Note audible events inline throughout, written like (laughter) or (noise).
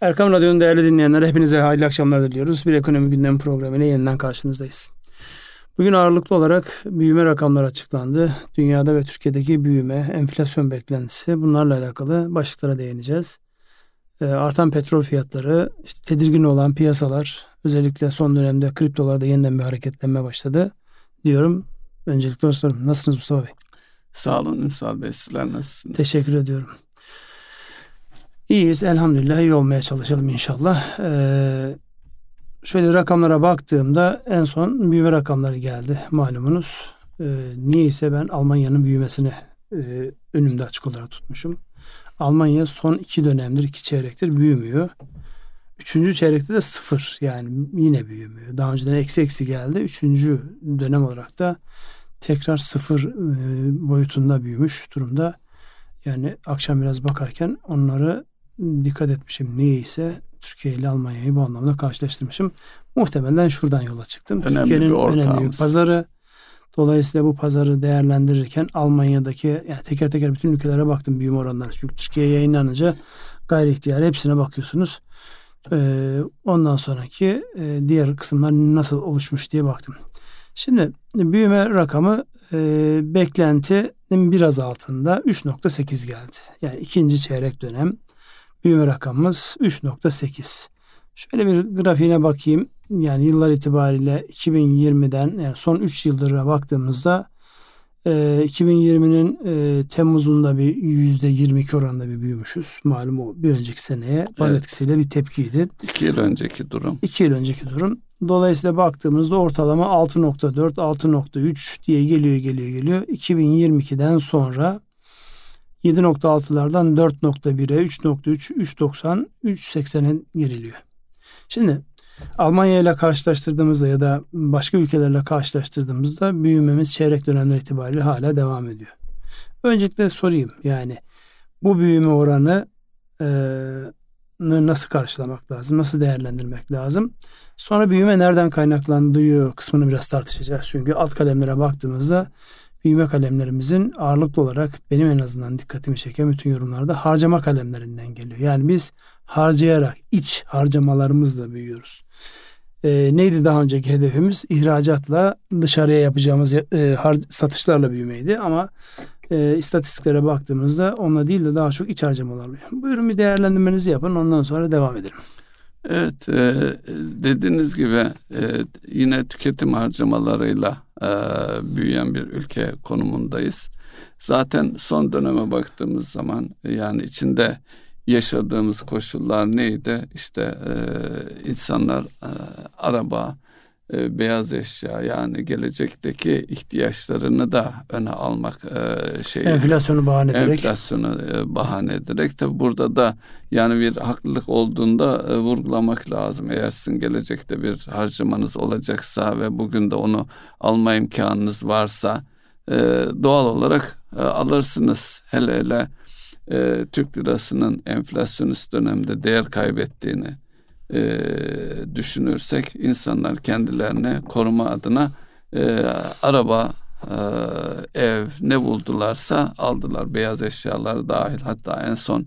Erkam Radyo'nun değerli dinleyenler hepinize hayırlı akşamlar diliyoruz. Bir ekonomi gündem programıyla yeniden karşınızdayız. Bugün ağırlıklı olarak büyüme rakamları açıklandı. Dünyada ve Türkiye'deki büyüme, enflasyon beklentisi bunlarla alakalı başlıklara değineceğiz. E, artan petrol fiyatları, işte tedirgin olan piyasalar, özellikle son dönemde kriptolarda yeniden bir hareketlenme başladı diyorum. Öncelikle sorum. Nasılsınız Mustafa Bey? Sağ olun Ünsal Bey. Sizler nasılsınız? Teşekkür ediyorum. İyiyiz elhamdülillah iyi olmaya çalışalım inşallah. Ee, şöyle rakamlara baktığımda en son büyüme rakamları geldi malumunuz. Ee, niyeyse ben Almanya'nın büyümesini e, önümde açık olarak tutmuşum. Almanya son iki dönemdir, iki çeyrektir büyümüyor. Üçüncü çeyrekte de sıfır yani yine büyümüyor. Daha önceden eksi eksi geldi. Üçüncü dönem olarak da tekrar sıfır e, boyutunda büyümüş durumda. Yani akşam biraz bakarken onları dikkat etmişim. Neyse Türkiye ile Almanya'yı bu anlamda karşılaştırmışım. Muhtemelen şuradan yola çıktım. Önemli Türkiye'nin önemli bir pazarı. Dolayısıyla bu pazarı değerlendirirken Almanya'daki yani teker teker bütün ülkelere baktım büyüme oranları. Çünkü Türkiye yayınlanınca gayri ihtiyar hepsine bakıyorsunuz. Ee, ondan sonraki e, diğer kısımlar nasıl oluşmuş diye baktım. Şimdi büyüme rakamı e, beklentinin biraz altında 3.8 geldi. Yani ikinci çeyrek dönem büyüme rakamımız 3.8. Şöyle bir grafiğine bakayım. Yani yıllar itibariyle 2020'den yani son 3 yıldıra baktığımızda 2020'nin e, Temmuz'unda bir %22 oranında bir büyümüşüz. Malum o bir önceki seneye baz evet. etkisiyle bir tepkiydi. 2 yıl önceki durum. 2 yıl önceki durum. Dolayısıyla baktığımızda ortalama 6.4, 6.3 diye geliyor geliyor geliyor. 2022'den sonra 7.6'lardan 4.1'e, 3.3, 3.90, 3.80'e geriliyor. Şimdi Almanya ile karşılaştırdığımızda ya da başka ülkelerle karşılaştırdığımızda büyümemiz çeyrek dönemler itibariyle hala devam ediyor. Öncelikle sorayım yani bu büyüme oranı e, nasıl karşılamak lazım, nasıl değerlendirmek lazım? Sonra büyüme nereden kaynaklandığı kısmını biraz tartışacağız. Çünkü alt kalemlere baktığımızda büyüme kalemlerimizin ağırlıklı olarak benim en azından dikkatimi çeken bütün yorumlarda harcama kalemlerinden geliyor. Yani biz harcayarak iç harcamalarımızla büyüyoruz. E, neydi daha önceki hedefimiz? İhracatla dışarıya yapacağımız e, satışlarla büyümeydi ama e, istatistiklere baktığımızda onunla değil de daha çok iç harcamalarla. Buyurun bir değerlendirmenizi yapın ondan sonra devam edelim. Evet e, dediğiniz gibi e, yine tüketim harcamalarıyla e, büyüyen bir ülke konumundayız. Zaten son döneme baktığımız zaman yani içinde yaşadığımız koşullar neydi? İşte e, insanlar e, araba, e, beyaz eşya yani gelecekteki ihtiyaçlarını da öne almak e, şey enflasyonu bahane ederek enflasyonu e, bahane ederek tabi burada da yani bir haklılık olduğunda e, vurgulamak lazım. Eğer sizin gelecekte bir harcamanız olacaksa ve bugün de onu alma imkanınız varsa e, doğal olarak e, alırsınız. Hele hele e, Türk lirasının enflasyonist dönemde değer kaybettiğini e, düşünürsek insanlar kendilerini koruma adına e, araba, e, ev ne buldularsa aldılar. Beyaz eşyalar dahil hatta en son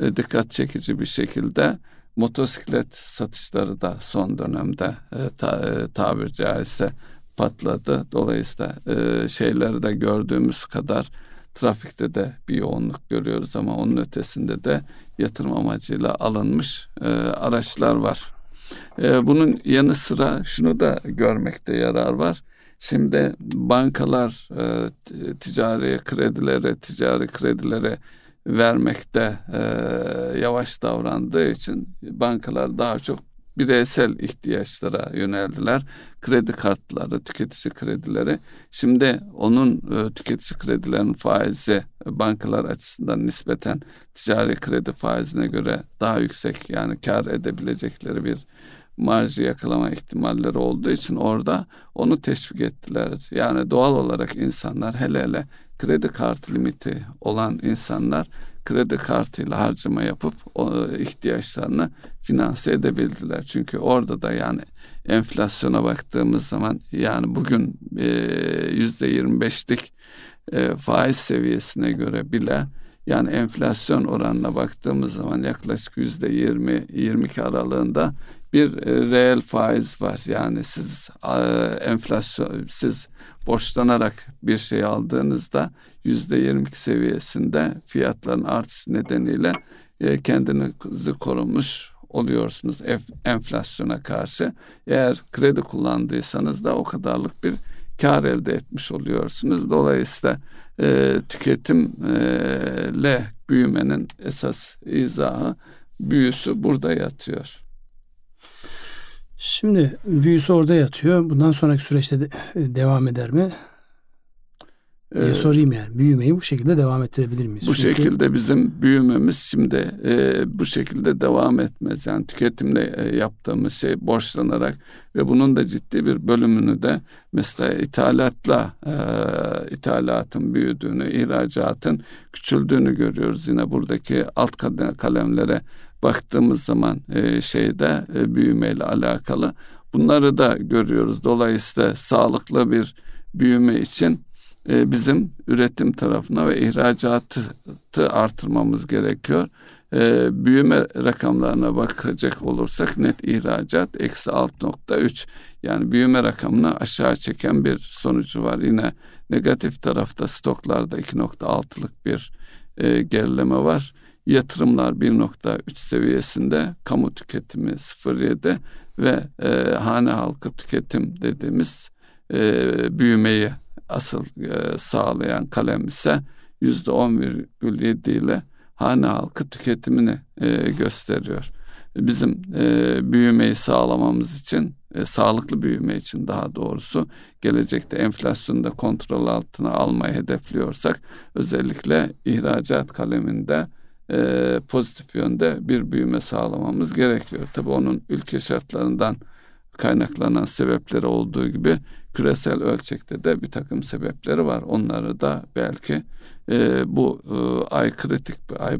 e, dikkat çekici bir şekilde motosiklet satışları da son dönemde e, ta, e, tabir caizse patladı. Dolayısıyla e, şeyleri de gördüğümüz kadar trafikte de bir yoğunluk görüyoruz ama onun ötesinde de yatırım amacıyla alınmış e, araçlar var. E, bunun yanı sıra şunu da görmekte yarar var. Şimdi bankalar e, ticari kredilere, ticari kredilere vermekte e, yavaş davrandığı için bankalar daha çok bireysel ihtiyaçlara yöneldiler. Kredi kartları, tüketici kredileri. Şimdi onun e, tüketici kredilerin faizi bankalar açısından nispeten ticari kredi faizine göre daha yüksek yani kar edebilecekleri bir marjı yakalama ihtimalleri olduğu için orada onu teşvik ettiler. Yani doğal olarak insanlar hele hele kredi kartı limiti olan insanlar kredi kartıyla harcama yapıp o ihtiyaçlarını finanse edebildiler. Çünkü orada da yani enflasyona baktığımız zaman yani bugün e, yüzde yirmi beşlik e, faiz seviyesine göre bile Yani enflasyon oranına baktığımız zaman yaklaşık yüzde 20-22 aralığında bir e, reel faiz var. Yani siz e, enflasyon siz borçlanarak bir şey aldığınızda yüzde 22 seviyesinde fiyatların artış nedeniyle e, kendinizi korumuş oluyorsunuz enflasyona karşı. Eğer kredi kullandıysanız da o kadarlık bir kar elde etmiş oluyorsunuz. Dolayısıyla e, tüketimle büyümenin esas izahı büyüsü burada yatıyor. Şimdi büyüsü orada yatıyor. Bundan sonraki süreçte de, devam eder mi? diye ee, sorayım yani. Büyümeyi bu şekilde devam ettirebilir miyiz? Bu Çünkü... şekilde bizim büyümemiz şimdi e, bu şekilde devam etmez. Yani tüketimle e, yaptığımız şey borçlanarak ve bunun da ciddi bir bölümünü de mesela ithalatla e, ithalatın büyüdüğünü, ihracatın küçüldüğünü görüyoruz. Yine buradaki alt kalemlere baktığımız zaman e, şeyde e, büyümeyle alakalı bunları da görüyoruz. Dolayısıyla sağlıklı bir büyüme için e, bizim üretim tarafına ve ihracatı artırmamız gerekiyor. E, büyüme rakamlarına bakacak olursak net ihracat eksi 6.3 yani büyüme rakamını aşağı çeken bir sonucu var. Yine negatif tarafta stoklarda 2.6'lık bir e, gerileme var. Yatırımlar 1.3 seviyesinde, kamu tüketimi 0.7 ve e, hane halkı tüketim dediğimiz e, büyümeyi asıl e, sağlayan kalem ise yüzde 10,7 ile hane halkı tüketimini e, gösteriyor. Bizim e, büyümeyi sağlamamız için, e, sağlıklı büyüme için daha doğrusu gelecekte enflasyonu da kontrol altına almayı hedefliyorsak özellikle ihracat kaleminde e, pozitif yönde bir büyüme sağlamamız gerekiyor. Tabii onun ülke şartlarından kaynaklanan sebepleri olduğu gibi küresel ölçekte de bir takım sebepleri var. Onları da belki e, bu e, ay kritik bir ay e,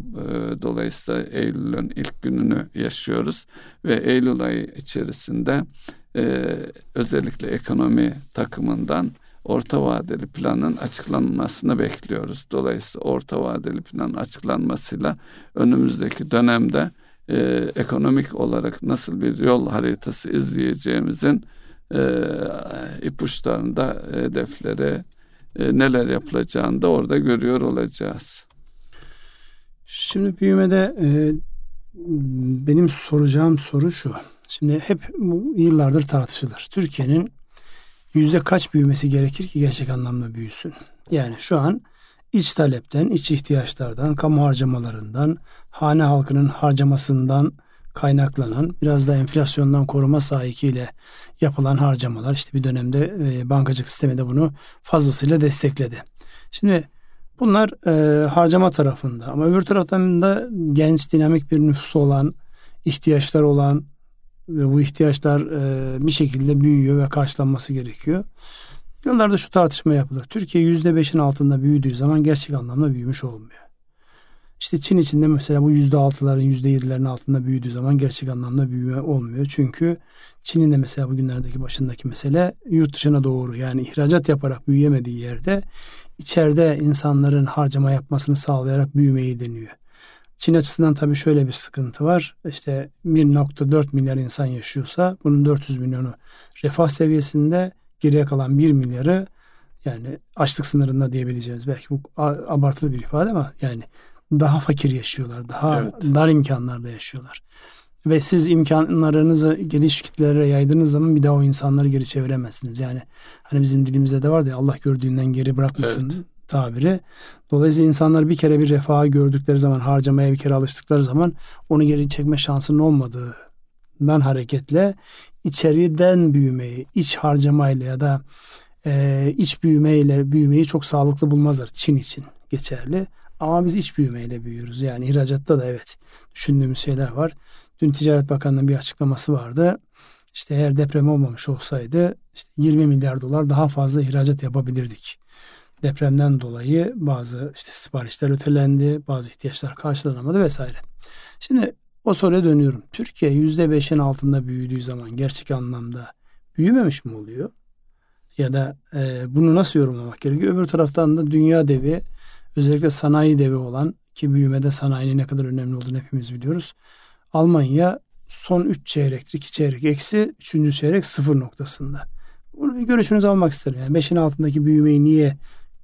dolayısıyla Eylül'ün ilk gününü yaşıyoruz ve Eylül ayı içerisinde e, özellikle ekonomi takımından orta vadeli planın açıklanmasını bekliyoruz. Dolayısıyla orta vadeli plan açıklanmasıyla önümüzdeki dönemde e, ekonomik olarak nasıl bir yol haritası izleyeceğimizin e, ipuçlarında hedefleri e, neler yapılacağını da orada görüyor olacağız. Şimdi büyümede e, benim soracağım soru şu. Şimdi hep bu yıllardır tartışılır. Türkiye'nin yüzde kaç büyümesi gerekir ki gerçek anlamda büyüsün? Yani şu an iç talepten, iç ihtiyaçlardan, kamu harcamalarından, hane halkının harcamasından kaynaklanan biraz da enflasyondan koruma sahikiyle yapılan harcamalar işte bir dönemde e, bankacılık sistemi de bunu fazlasıyla destekledi. Şimdi bunlar e, harcama tarafında ama öbür taraftan da genç dinamik bir nüfusu olan ihtiyaçlar olan ve bu ihtiyaçlar e, bir şekilde büyüyor ve karşılanması gerekiyor. Yıllarda şu tartışma yapılır. Türkiye yüzde beşin altında büyüdüğü zaman gerçek anlamda büyümüş olmuyor. İşte Çin içinde mesela bu yüzde altıların yüzde yedilerin altında büyüdüğü zaman gerçek anlamda büyüme olmuyor. Çünkü Çin'in de mesela bugünlerdeki başındaki mesele yurt dışına doğru yani ihracat yaparak büyüyemediği yerde içeride insanların harcama yapmasını sağlayarak büyümeyi deniyor. Çin açısından tabii şöyle bir sıkıntı var. İşte 1.4 milyar insan yaşıyorsa bunun 400 milyonu refah seviyesinde geriye kalan 1 milyarı yani açlık sınırında diyebileceğimiz belki bu abartılı bir ifade ama yani daha fakir yaşıyorlar. Daha evet. dar imkanlarla yaşıyorlar. Ve siz imkanlarınızı geniş kitlelere yaydığınız zaman bir daha o insanları geri çeviremezsiniz. Yani hani bizim dilimizde de var ya Allah gördüğünden geri bırakmasın evet. Tabiri. Dolayısıyla insanlar bir kere bir refahı gördükleri zaman harcamaya bir kere alıştıkları zaman onu geri çekme şansının olmadığından hareketle içeriden büyümeyi, iç harcamayla ya da e, iç büyümeyle büyümeyi çok sağlıklı bulmazlar. Çin için geçerli. Ama biz iç büyümeyle büyüyoruz. Yani ihracatta da evet düşündüğümüz şeyler var. Dün Ticaret Bakanı'nın bir açıklaması vardı. İşte eğer deprem olmamış olsaydı işte 20 milyar dolar daha fazla ihracat yapabilirdik. Depremden dolayı bazı işte siparişler ötelendi, bazı ihtiyaçlar karşılanamadı vesaire. Şimdi o soruya dönüyorum. Türkiye %5'in altında büyüdüğü zaman gerçek anlamda büyümemiş mi oluyor? Ya da e, bunu nasıl yorumlamak gerekiyor? Öbür taraftan da dünya devi özellikle sanayi devi olan ki büyümede sanayinin ne kadar önemli olduğunu hepimiz biliyoruz. Almanya son 3 çeyrektir, 2 çeyrek eksi, 3. çeyrek sıfır noktasında. Bunu bir görüşünüzü almak isterim. Yani 5'in altındaki büyümeyi niye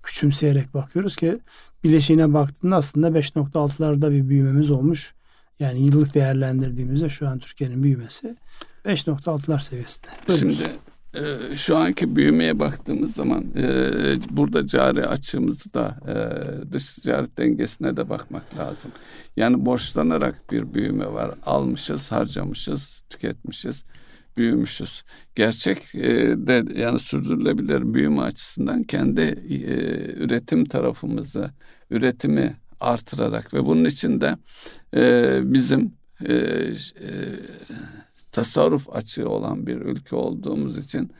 küçümseyerek bakıyoruz ki bileşiğine baktığında aslında 5.6'larda bir büyümemiz olmuş. Yani yıllık değerlendirdiğimizde şu an Türkiye'nin büyümesi 5.6'lar seviyesinde. Buyurunuz. Şimdi e, şu anki büyümeye baktığımız zaman e, burada cari açığımızı da e, dış ticaret dengesine de bakmak lazım. Yani borçlanarak bir büyüme var. Almışız, harcamışız, tüketmişiz, büyümüşüz. Gerçek e, de yani sürdürülebilir büyüme açısından kendi e, üretim tarafımızı, üretimi artırarak ve bunun için de e, bizim e, e, tasarruf açığı olan bir ülke olduğumuz için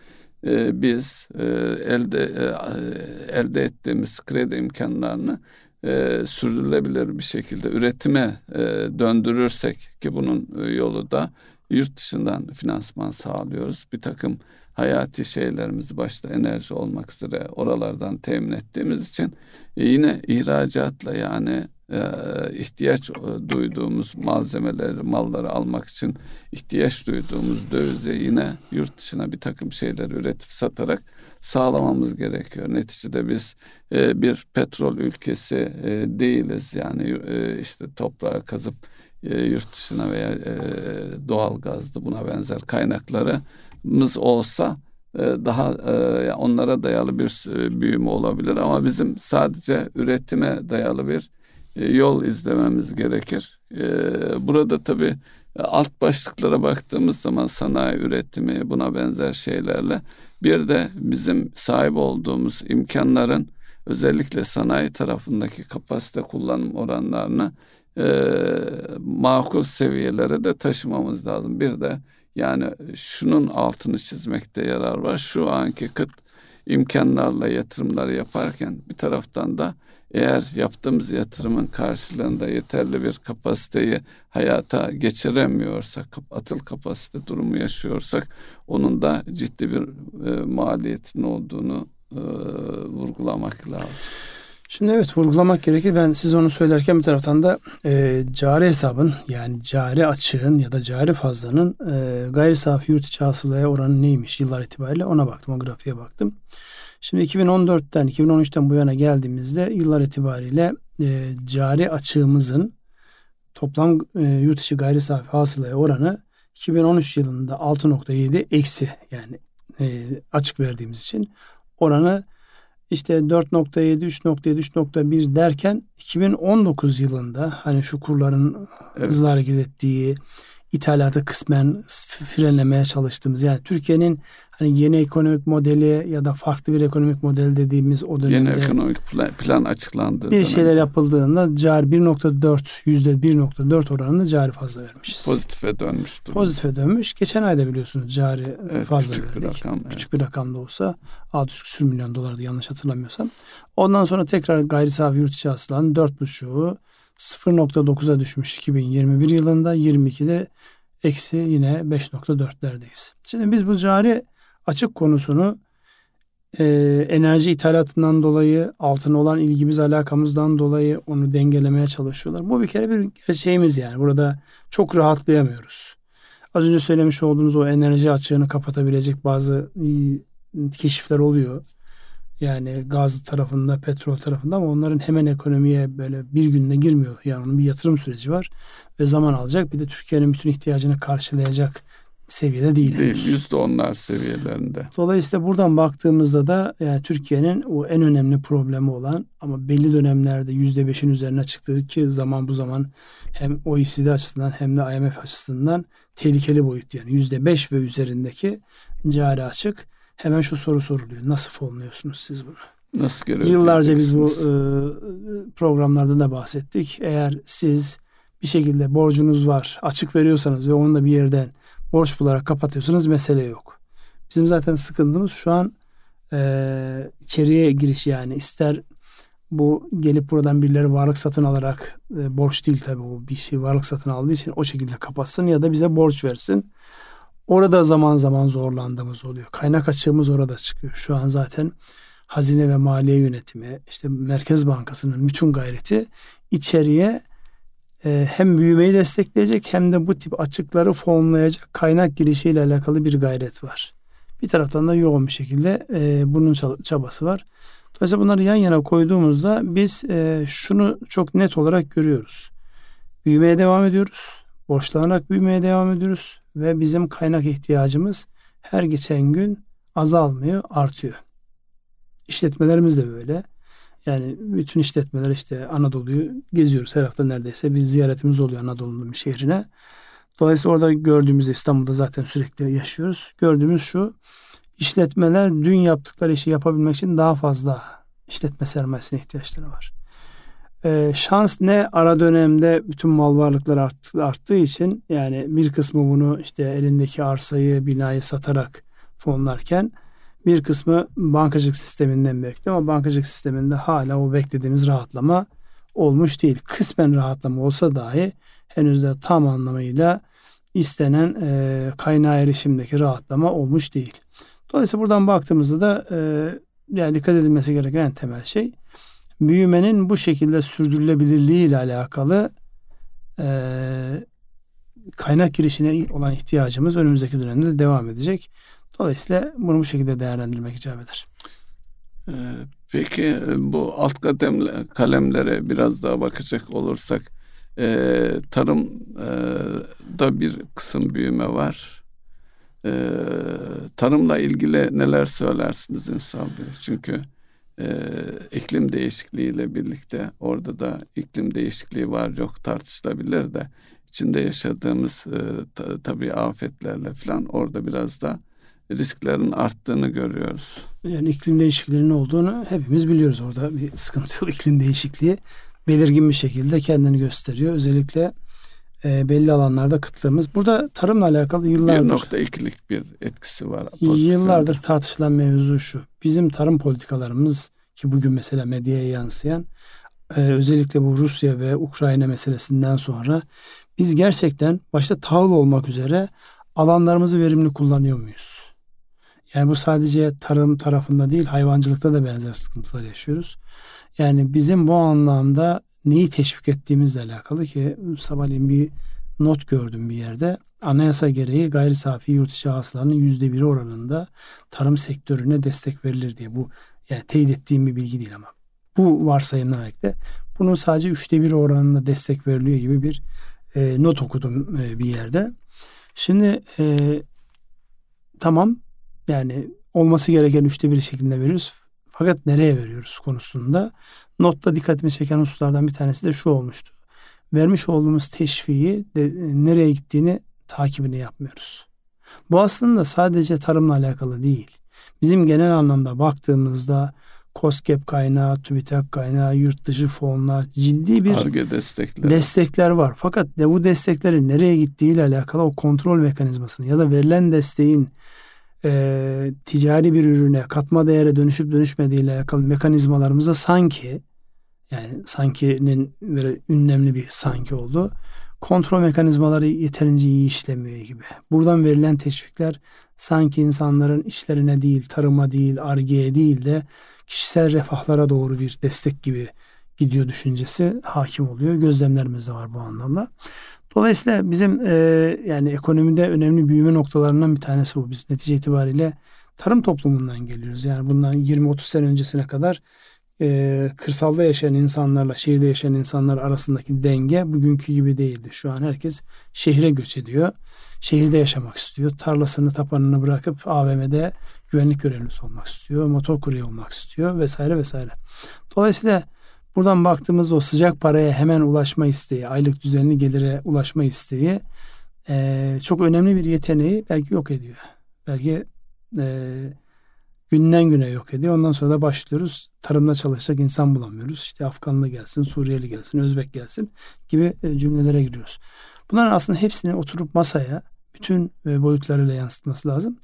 e, biz e, elde e, elde ettiğimiz kredi imkanlarını e, sürdürülebilir bir şekilde üretime e, döndürürsek ki bunun yolu da yurt dışından finansman sağlıyoruz. Bir takım hayati şeylerimizi başta enerji olmak üzere oralardan temin ettiğimiz için e, yine ihracatla yani e, ihtiyaç e, duyduğumuz malzemeleri, malları almak için ihtiyaç duyduğumuz dövize yine yurt dışına bir takım şeyler üretip satarak sağlamamız gerekiyor. Neticede biz bir petrol ülkesi değiliz. Yani işte toprağı kazıp e, yurt dışına veya e, doğal gazdı buna benzer kaynaklarımız olsa e, daha e, onlara dayalı bir büyüme olabilir ama bizim sadece üretime dayalı bir yol izlememiz gerekir. Burada tabii alt başlıklara baktığımız zaman sanayi üretimi buna benzer şeylerle bir de bizim sahip olduğumuz imkanların özellikle sanayi tarafındaki kapasite kullanım oranlarını e, makul seviyelere de taşımamız lazım. Bir de yani şunun altını çizmekte yarar var. Şu anki kıt imkanlarla yatırımlar yaparken bir taraftan da eğer yaptığımız yatırımın karşılığında yeterli bir kapasiteyi hayata geçiremiyorsak, atıl kapasite durumu yaşıyorsak onun da ciddi bir e, maliyetin olduğunu e, vurgulamak lazım. Şimdi evet vurgulamak gerekir. Ben siz onu söylerken bir taraftan da e, cari hesabın yani cari açığın ya da cari fazlanın e, gayri safi yurt içi hasılaya oranı neymiş yıllar itibariyle ona baktım. O grafiğe baktım. Şimdi 2014'ten 2013'ten bu yana geldiğimizde yıllar itibariyle e, cari açığımızın toplam e, yurt içi gayri safi hasılaya oranı 2013 yılında 6.7 eksi yani e, açık verdiğimiz için oranı işte 4.7, 3.7, 3.1 derken 2019 yılında hani şu kurların evet. hızlı hareket ettiği ithalatı kısmen frenlemeye çalıştığımız yani Türkiye'nin hani yeni ekonomik modeli ya da farklı bir ekonomik model dediğimiz o dönemde yeni ekonomik plan, plan açıklandı. Bir şeyler yapıldığında cari 1.4 yüzde 1.4 oranında cari fazla vermişiz. Pozitife dönmüş. Durumda. Pozitife dönmüş. Geçen ayda biliyorsunuz cari evet, fazla küçük verdik. Bir rakam, evet. Küçük bir rakam da olsa 600 küsür milyon dolardı yanlış hatırlamıyorsam. Ondan sonra tekrar gayri safi yurt içi hasılanın 4.5'u 0.9'a düşmüş 2021 yılında 22'de eksi yine 5.4'lerdeyiz. Şimdi biz bu cari açık konusunu e, enerji ithalatından dolayı altına olan ilgimiz alakamızdan dolayı onu dengelemeye çalışıyorlar. Bu bir kere bir gerçeğimiz yani. Burada çok rahatlayamıyoruz. Az önce söylemiş olduğunuz o enerji açığını kapatabilecek bazı keşifler oluyor. Yani gaz tarafında, petrol tarafında ama onların hemen ekonomiye böyle bir günde girmiyor. Yani onun bir yatırım süreci var ve zaman alacak. Bir de Türkiye'nin bütün ihtiyacını karşılayacak seviyede değil. Değil, yüzde onlar seviyelerinde. Dolayısıyla buradan baktığımızda da yani Türkiye'nin o en önemli problemi olan ama belli dönemlerde yüzde beşin üzerine çıktığı ki zaman bu zaman hem OECD açısından hem de IMF açısından tehlikeli boyut yani yüzde beş ve üzerindeki cari açık hemen şu soru soruluyor. Nasıl fonluyorsunuz siz bunu? Nasıl Yıllarca biz bu e, programlarda da bahsettik. Eğer siz bir şekilde borcunuz var, açık veriyorsanız ve onu da bir yerden borç bularak kapatıyorsanız mesele yok. Bizim zaten sıkıntımız şu an e, içeriye giriş yani ister bu gelip buradan birileri varlık satın alarak e, borç değil tabii o bir şey varlık satın aldığı için o şekilde kapatsın ya da bize borç versin. Orada zaman zaman zorlandığımız oluyor. Kaynak açığımız orada çıkıyor. Şu an zaten Hazine ve Maliye Yönetimi, işte Merkez Bankası'nın bütün gayreti içeriye e, hem büyümeyi destekleyecek hem de bu tip açıkları fonlayacak kaynak girişiyle alakalı bir gayret var. Bir taraftan da yoğun bir şekilde e, bunun çabası var. Dolayısıyla bunları yan yana koyduğumuzda biz e, şunu çok net olarak görüyoruz. Büyümeye devam ediyoruz. Borçlanarak büyümeye devam ediyoruz. Ve bizim kaynak ihtiyacımız her geçen gün azalmıyor, artıyor. İşletmelerimiz de böyle. Yani bütün işletmeler işte Anadolu'yu geziyoruz. Her hafta neredeyse bir ziyaretimiz oluyor Anadolu'nun bir şehrine. Dolayısıyla orada gördüğümüzde İstanbul'da zaten sürekli yaşıyoruz. Gördüğümüz şu işletmeler dün yaptıkları işi yapabilmek için daha fazla işletme sermayesine ihtiyaçları var. Ee, şans ne ara dönemde bütün mal varlıkları arttı, arttığı için yani bir kısmı bunu işte elindeki arsayı binayı satarak fonlarken bir kısmı bankacılık sisteminden bekliyor ama bankacılık sisteminde hala o beklediğimiz rahatlama olmuş değil. Kısmen rahatlama olsa dahi henüz de tam anlamıyla istenen e, kaynağı erişimdeki rahatlama olmuş değil. Dolayısıyla buradan baktığımızda da e, yani dikkat edilmesi gereken en temel şey büyümenin bu şekilde sürdürülebilirliği ile alakalı e, kaynak girişine olan ihtiyacımız önümüzdeki dönemde de devam edecek. Dolayısıyla bunu bu şekilde değerlendirmek icap eder. Peki bu alt kalemlere biraz daha bakacak olursak e, tarımda e, bir kısım büyüme var. E, tarımla ilgili neler söylersiniz Ünsal Bey? Çünkü e, iklim değişikliğiyle birlikte orada da iklim değişikliği var yok tartışılabilir de içinde yaşadığımız e, ta, tabii afetlerle falan orada biraz da risklerin arttığını görüyoruz. Yani iklim değişikliğinin olduğunu hepimiz biliyoruz orada bir sıkıntı yok. iklim değişikliği belirgin bir şekilde kendini gösteriyor. Özellikle e, belli alanlarda kıtlığımız. Burada tarımla alakalı yıllardır... 1.2'lik bir etkisi var. Yıllardır yani. tartışılan mevzu şu. Bizim tarım politikalarımız ki bugün mesela medyaya yansıyan e, özellikle bu Rusya ve Ukrayna meselesinden sonra biz gerçekten başta tahıl olmak üzere alanlarımızı verimli kullanıyor muyuz? Yani bu sadece tarım tarafında değil hayvancılıkta da benzer sıkıntılar yaşıyoruz. Yani bizim bu anlamda neyi teşvik ettiğimizle alakalı ki sabahleyin bir not gördüm bir yerde. Anayasa gereği gayri safi yurt içi hasılanın yüzde biri oranında tarım sektörüne destek verilir diye. Bu yani teyit ettiğim bir bilgi değil ama. Bu varsayımdan hareketle bunun sadece üçte bir oranında destek veriliyor gibi bir e, not okudum e, bir yerde. Şimdi e, tamam yani olması gereken üçte bir şeklinde veriyoruz. Fakat nereye veriyoruz konusunda notta dikkatimi çeken hususlardan bir tanesi de şu olmuştu. Vermiş olduğumuz teşviği de, nereye gittiğini takibini yapmıyoruz. Bu aslında sadece tarımla alakalı değil. Bizim genel anlamda baktığımızda COSGAP kaynağı, TÜBİTAK kaynağı, yurt dışı fonlar ciddi bir Arge destekler. destekler var. Fakat de bu desteklerin nereye gittiği ile alakalı o kontrol mekanizmasını ya da verilen desteğin e, ticari bir ürüne katma değere dönüşüp dönüşmediği ile alakalı mekanizmalarımıza sanki yani sanki'nin böyle ünlemli bir sanki oldu. Kontrol mekanizmaları yeterince iyi işlemiyor gibi. Buradan verilen teşvikler sanki insanların işlerine değil, tarıma değil, argeye değil de kişisel refahlara doğru bir destek gibi gidiyor düşüncesi hakim oluyor. Gözlemlerimiz de var bu anlamda. Dolayısıyla bizim e, yani ekonomide önemli büyüme noktalarından bir tanesi bu. Biz netice itibariyle tarım toplumundan geliyoruz. Yani bundan 20-30 sene öncesine kadar e, kırsalda yaşayan insanlarla şehirde yaşayan insanlar arasındaki denge bugünkü gibi değildi. Şu an herkes şehre göç ediyor. Şehirde yaşamak istiyor. Tarlasını tapanını bırakıp AVM'de güvenlik görevlisi olmak istiyor. Motor kurye olmak istiyor vesaire vesaire. Dolayısıyla buradan baktığımızda o sıcak paraya hemen ulaşma isteği, aylık düzenli gelire ulaşma isteği e, çok önemli bir yeteneği belki yok ediyor. Belki e, günden güne yok ediyor. Ondan sonra da başlıyoruz. Tarımda çalışacak insan bulamıyoruz. İşte Afganlı gelsin, Suriyeli gelsin, Özbek gelsin gibi e, cümlelere giriyoruz. Bunların aslında hepsini oturup masaya bütün e, boyutlarıyla yansıtması lazım.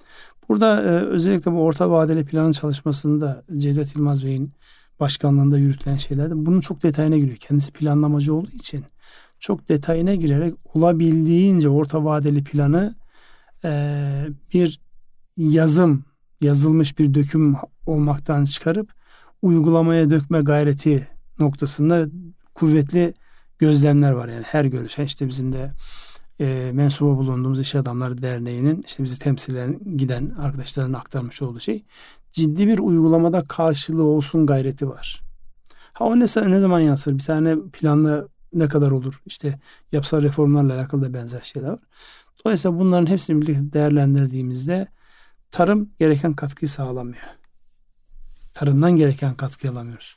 Burada e, özellikle bu orta vadeli planın çalışmasında Cevdet Yılmaz Bey'in başkanlığında yürütülen şeylerde bunun çok detayına giriyor. Kendisi planlamacı olduğu için çok detayına girerek olabildiğince orta vadeli planı bir yazım yazılmış bir döküm olmaktan çıkarıp uygulamaya dökme gayreti noktasında kuvvetli gözlemler var. Yani her görüşen işte bizim de e, mensubu bulunduğumuz İş Adamları Derneği'nin işte bizi temsilen giden arkadaşların aktarmış olduğu şey ciddi bir uygulamada karşılığı olsun gayreti var. Ha o ne, ne zaman yansır? Bir tane planla ne kadar olur? İşte yapısal reformlarla alakalı da benzer şeyler var. Dolayısıyla bunların hepsini birlikte değerlendirdiğimizde tarım gereken katkıyı sağlamıyor. Tarımdan gereken katkıyı alamıyoruz.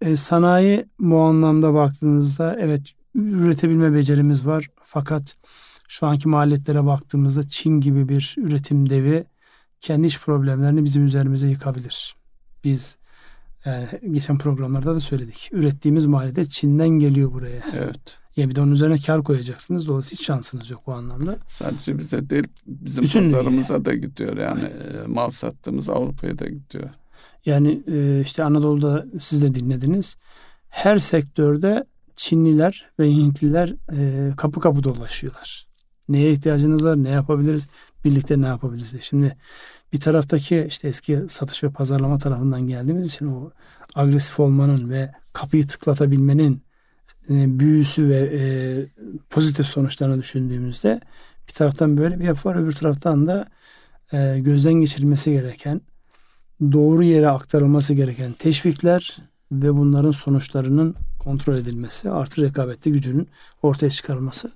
E, sanayi bu anlamda baktığınızda evet üretebilme becerimiz var. Fakat şu anki maliyetlere baktığımızda Çin gibi bir üretim devi kendi iş problemlerini bizim üzerimize yıkabilir. Biz yani geçen programlarda da söyledik. Ürettiğimiz maliyet Çin'den geliyor buraya. Evet. Ya bir de onun üzerine kar koyacaksınız. Dolayısıyla hiç şansınız yok bu anlamda. Sadece bize değil bizim Bütün pazarımıza yani. da gidiyor. Yani e, mal sattığımız Avrupa'ya da gidiyor. Yani e, işte Anadolu'da siz de dinlediniz. Her sektörde Çinliler ve Hintliler e, kapı kapı dolaşıyorlar. Neye ihtiyacınız var, ne yapabiliriz, birlikte ne yapabiliriz. Şimdi bir taraftaki işte eski satış ve pazarlama tarafından geldiğimiz için o agresif olmanın ve kapıyı tıklatabilmenin e, büyüsü ve e, pozitif sonuçlarını düşündüğümüzde bir taraftan böyle bir yapı var öbür taraftan da e, gözden geçirilmesi gereken doğru yere aktarılması gereken teşvikler ve bunların sonuçlarının kontrol edilmesi artı rekabette gücünün ortaya çıkarılması.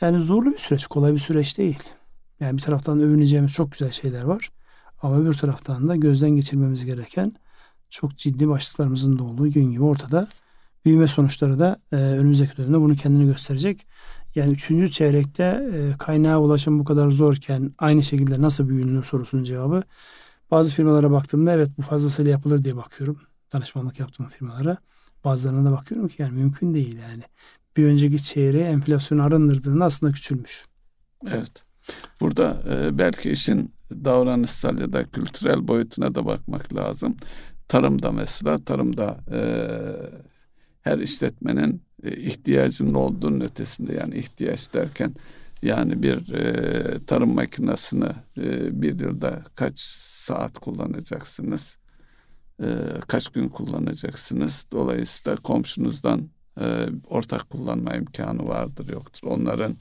Yani zorlu bir süreç, kolay bir süreç değil. Yani bir taraftan övüneceğimiz çok güzel şeyler var. Ama bir taraftan da gözden geçirmemiz gereken çok ciddi başlıklarımızın da olduğu gün gibi ortada. Büyüme sonuçları da e, önümüzdeki dönemde bunu kendini gösterecek. Yani üçüncü çeyrekte e, kaynağa ulaşım bu kadar zorken aynı şekilde nasıl büyünür sorusunun cevabı. Bazı firmalara baktığımda evet bu fazlasıyla yapılır diye bakıyorum. Danışmanlık yaptığım firmalara. Bazılarına da bakıyorum ki yani mümkün değil yani. Bir önceki çeyreğe enflasyon arındırdığında aslında küçülmüş. Evet. Burada e, belki işin davranışsal ya da kültürel boyutuna da bakmak lazım. Tarımda mesela tarımda e, her işletmenin e, ihtiyacının olduğunun ötesinde yani ihtiyaç derken yani bir e, tarım makinesini e, bir yılda kaç saat kullanacaksınız? E, kaç gün kullanacaksınız? Dolayısıyla komşunuzdan e, ortak kullanma imkanı vardır yoktur. Onların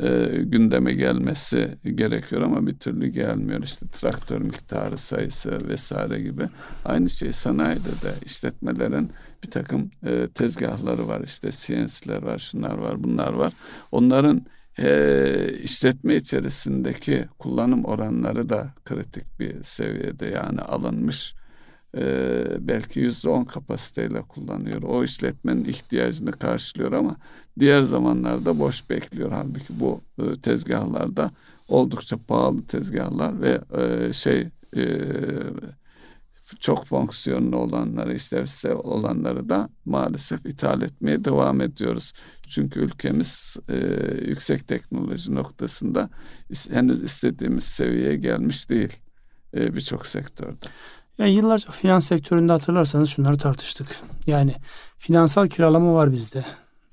e, gündeme gelmesi gerekiyor ama bir türlü gelmiyor. İşte traktör miktarı sayısı vesaire gibi. Aynı şey sanayide de işletmelerin bir takım e, tezgahları var. İşte CNC'ler var, şunlar var, bunlar var. Onların e, işletme içerisindeki kullanım oranları da kritik bir seviyede yani alınmış e, belki yüzde on kapasiteyle kullanıyor. O işletmenin ihtiyacını karşılıyor ama diğer zamanlarda boş bekliyor. Halbuki bu e, tezgahlarda oldukça pahalı tezgahlar ve e, şey e, çok fonksiyonlu olanları, işlevsel olanları da maalesef ithal etmeye devam ediyoruz. Çünkü ülkemiz e, yüksek teknoloji noktasında henüz istediğimiz seviyeye gelmiş değil e, birçok sektörde. Yani yıllarca finans sektöründe hatırlarsanız şunları tartıştık. Yani finansal kiralama var bizde.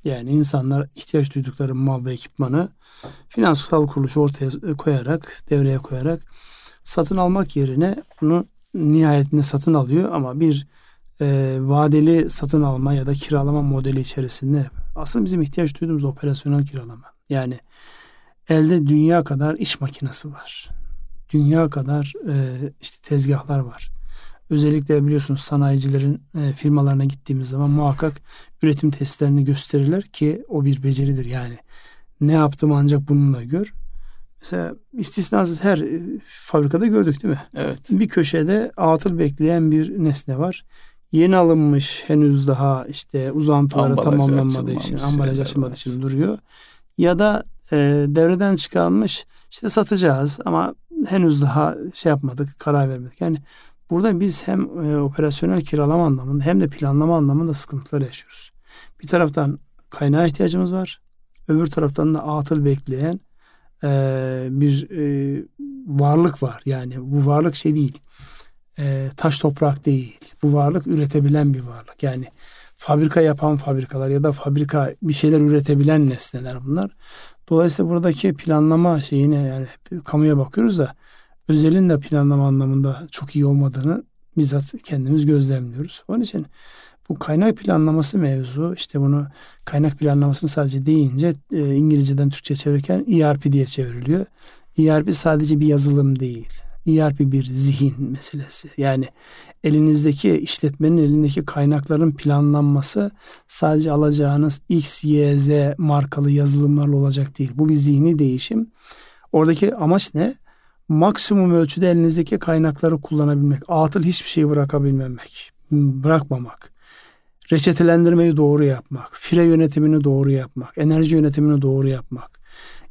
Yani insanlar ihtiyaç duydukları mal ve ekipmanı finansal kuruluşu ortaya koyarak, devreye koyarak satın almak yerine bunu nihayetinde satın alıyor ama bir e, vadeli satın alma ya da kiralama modeli içerisinde aslında bizim ihtiyaç duyduğumuz operasyonel kiralama. Yani elde dünya kadar iş makinesi var. Dünya kadar e, işte tezgahlar var. Özellikle biliyorsunuz sanayicilerin e, firmalarına gittiğimiz zaman muhakkak üretim testlerini gösterirler ki o bir beceridir yani. Ne yaptım ancak bununla gör. Mesela istisnasız her e, fabrikada gördük değil mi? Evet. Bir köşede atıl bekleyen bir nesne var. Yeni alınmış henüz daha işte uzantıları ambalaj tamamlanmadığı için, ambalaj açılmadığı için duruyor. Ya da e, devreden çıkarılmış işte satacağız ama henüz daha şey yapmadık, karar vermedik. Yani burada biz hem e, operasyonel kiralama anlamında hem de planlama anlamında sıkıntılar yaşıyoruz. Bir taraftan kaynağa ihtiyacımız var. Öbür taraftan da atıl bekleyen e, bir e, varlık var. Yani bu varlık şey değil. E, taş toprak değil. Bu varlık üretebilen bir varlık. Yani fabrika yapan fabrikalar ya da fabrika bir şeyler üretebilen nesneler bunlar. Dolayısıyla buradaki planlama şeyine yani hep kamuya bakıyoruz da özelin de planlama anlamında çok iyi olmadığını bizzat kendimiz gözlemliyoruz. Onun için bu kaynak planlaması mevzu işte bunu kaynak planlamasını sadece deyince e, İngilizceden Türkçe çevirirken ERP diye çevriliyor. ERP sadece bir yazılım değil. ERP bir zihin meselesi. Yani elinizdeki işletmenin elindeki kaynakların planlanması sadece alacağınız X, Y, Z markalı yazılımlarla olacak değil. Bu bir zihni değişim. Oradaki amaç ne? Maksimum ölçüde elinizdeki kaynakları kullanabilmek. Atıl hiçbir şeyi bırakabilmemek. Bırakmamak. Reçetelendirmeyi doğru yapmak. Fire yönetimini doğru yapmak. Enerji yönetimini doğru yapmak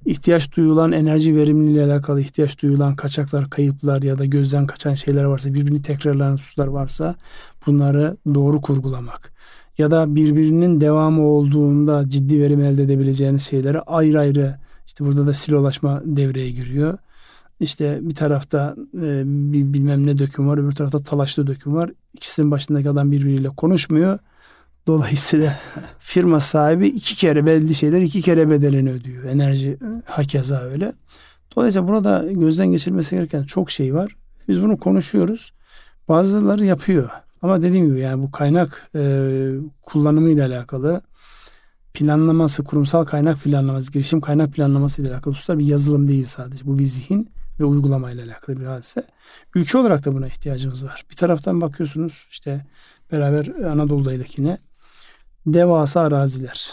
ihtiyaç duyulan enerji verimliliği ile alakalı ihtiyaç duyulan kaçaklar, kayıplar ya da gözden kaçan şeyler varsa, birbirini tekrarlayan hususlar varsa bunları doğru kurgulamak. Ya da birbirinin devamı olduğunda ciddi verim elde edebileceğiniz şeyleri ayrı ayrı işte burada da silolaşma devreye giriyor. İşte bir tarafta e, bir bilmem ne döküm var, öbür tarafta talaşlı döküm var. İkisinin başındaki adam birbiriyle konuşmuyor. Dolayısıyla (laughs) firma sahibi iki kere belli şeyler iki kere bedelini ödüyor. Enerji hakeza öyle. Dolayısıyla burada gözden geçirmesi gereken çok şey var. Biz bunu konuşuyoruz. Bazıları yapıyor. Ama dediğim gibi yani bu kaynak e, kullanımı ile alakalı planlaması, kurumsal kaynak planlaması, girişim kaynak planlaması ile alakalı hususlar bir yazılım değil sadece. Bu bir zihin ve uygulama ile alakalı bir hadise. Ülke olarak da buna ihtiyacımız var. Bir taraftan bakıyorsunuz işte beraber Anadolu'daydık yine devasa araziler.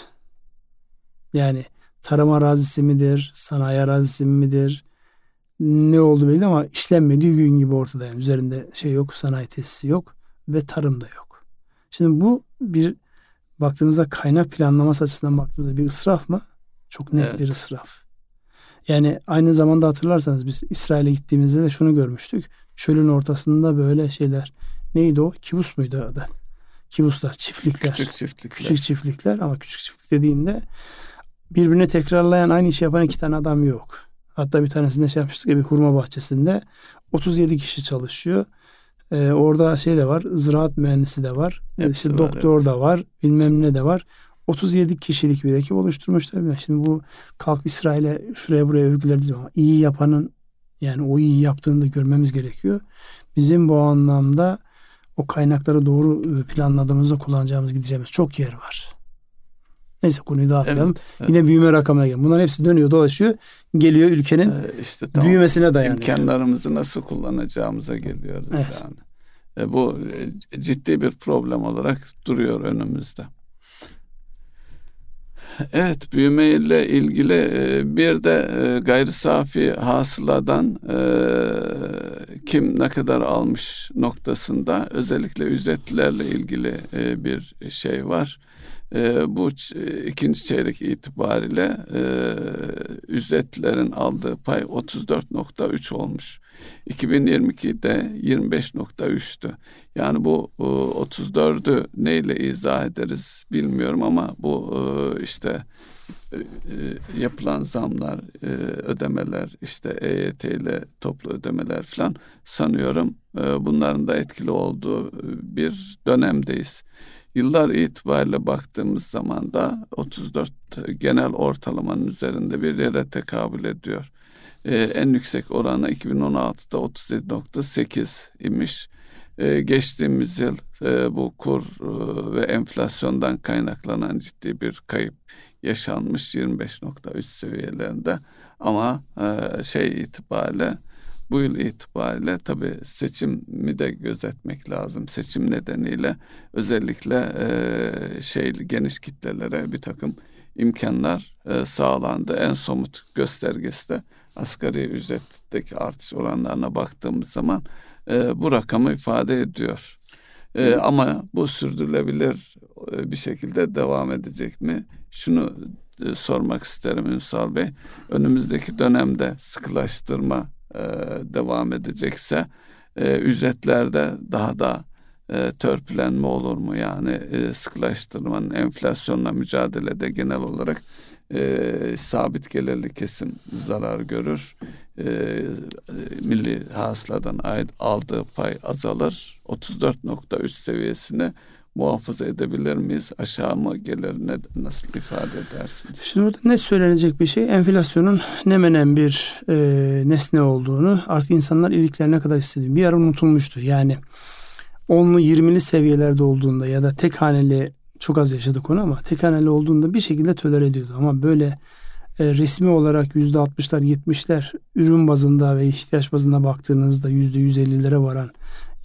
Yani tarım arazisi midir, sanayi arazisi midir, ne oldu belli ama işlenmediği gün gibi ortada. Yani üzerinde şey yok, sanayi tesisi yok ve tarım da yok. Şimdi bu bir baktığımızda kaynak planlaması açısından baktığımızda bir ısraf mı? Çok net evet. bir ısraf. Yani aynı zamanda hatırlarsanız biz İsrail'e gittiğimizde de şunu görmüştük. Çölün ortasında böyle şeyler. Neydi o? Kibus muydu adı? kibuslar, çiftlikler. Küçük çiftlikler. Küçük çiftlikler ama küçük çiftlik dediğinde birbirini tekrarlayan aynı işi yapan iki tane adam yok. Hatta bir tanesinde şey yapmıştık bir hurma bahçesinde 37 kişi çalışıyor. Ee, orada şey de var, ziraat mühendisi de var, Hepsi işte var, doktor evet. da var, bilmem ne de var. 37 kişilik bir ekip oluşturmuşlar. Şimdi bu kalk İsrail'e şuraya buraya övgüler diyeceğim ama iyi yapanın yani o iyi yaptığını da görmemiz gerekiyor. Bizim bu anlamda o kaynakları doğru e, planladığımızda kullanacağımız gideceğimiz çok yer var. Neyse konuyu dağıtmayalım. Evet, evet. Yine büyüme rakamına gel. Bunlar hepsi dönüyor dolaşıyor. Geliyor ülkenin ee, işte, tamam. büyümesine dayanıyor. İmkanlarımızı nasıl kullanacağımıza geliyoruz evet. yani. E, bu e, ciddi bir problem olarak duruyor önümüzde. Evet büyümeyle ilgili e, bir de e, gayri safi hasıladan e, kim ne kadar almış noktasında özellikle ücretlerle ilgili bir şey var. Bu ikinci çeyrek itibariyle ücretlerin aldığı pay 34.3 olmuş. 2022'de 25.3'tü. Yani bu 34'ü neyle izah ederiz bilmiyorum ama bu işte e, e, yapılan zamlar, e, ödemeler, işte EYT ile toplu ödemeler falan sanıyorum bunların da etkili olduğu bir dönemdeyiz. Yıllar itibariyle baktığımız zaman da 34 genel ortalamanın üzerinde bir yere tekabül ediyor. En yüksek oranı 2016'da 37.8 imiş. Geçtiğimiz yıl bu kur ve enflasyondan kaynaklanan ciddi bir kayıp yaşanmış 25.3 seviyelerinde ama e, şey itibariyle bu yıl itibariyle tabi seçimi de gözetmek lazım. Seçim nedeniyle özellikle e, şey geniş kitlelere bir takım imkanlar e, sağlandı. En somut göstergesi de asgari ücretteki artış oranlarına baktığımız zaman e, bu rakamı ifade ediyor. E, ama bu sürdürülebilir e, bir şekilde devam edecek mi? Şunu e, sormak isterim Ünsal Bey. Önümüzdeki dönemde sıkılaştırma e, devam edecekse e, ücretlerde daha da e, törpülenme olur mu? Yani e, sıkılaştırmanın enflasyonla mücadelede genel olarak e, sabit gelirli kesim zarar görür. Milli hasıladan ait aldığı pay azalır. 34.3 seviyesine muhafaza edebilir miyiz? Aşağı mı gelir? Ne, nasıl ifade edersiniz? Şimdi burada ne söylenecek bir şey? Enflasyonun ne menen bir e, nesne olduğunu artık insanlar iliklerine kadar hissediyor. Bir ara unutulmuştu. Yani 10'lu 20'li seviyelerde olduğunda ya da tek haneli çok az yaşadık onu ama tek haneli olduğunda bir şekilde tolere ediyordu. Ama böyle e, resmi olarak yüzde 60'lar 70'ler ürün bazında ve ihtiyaç bazında baktığınızda yüzde 150'lere varan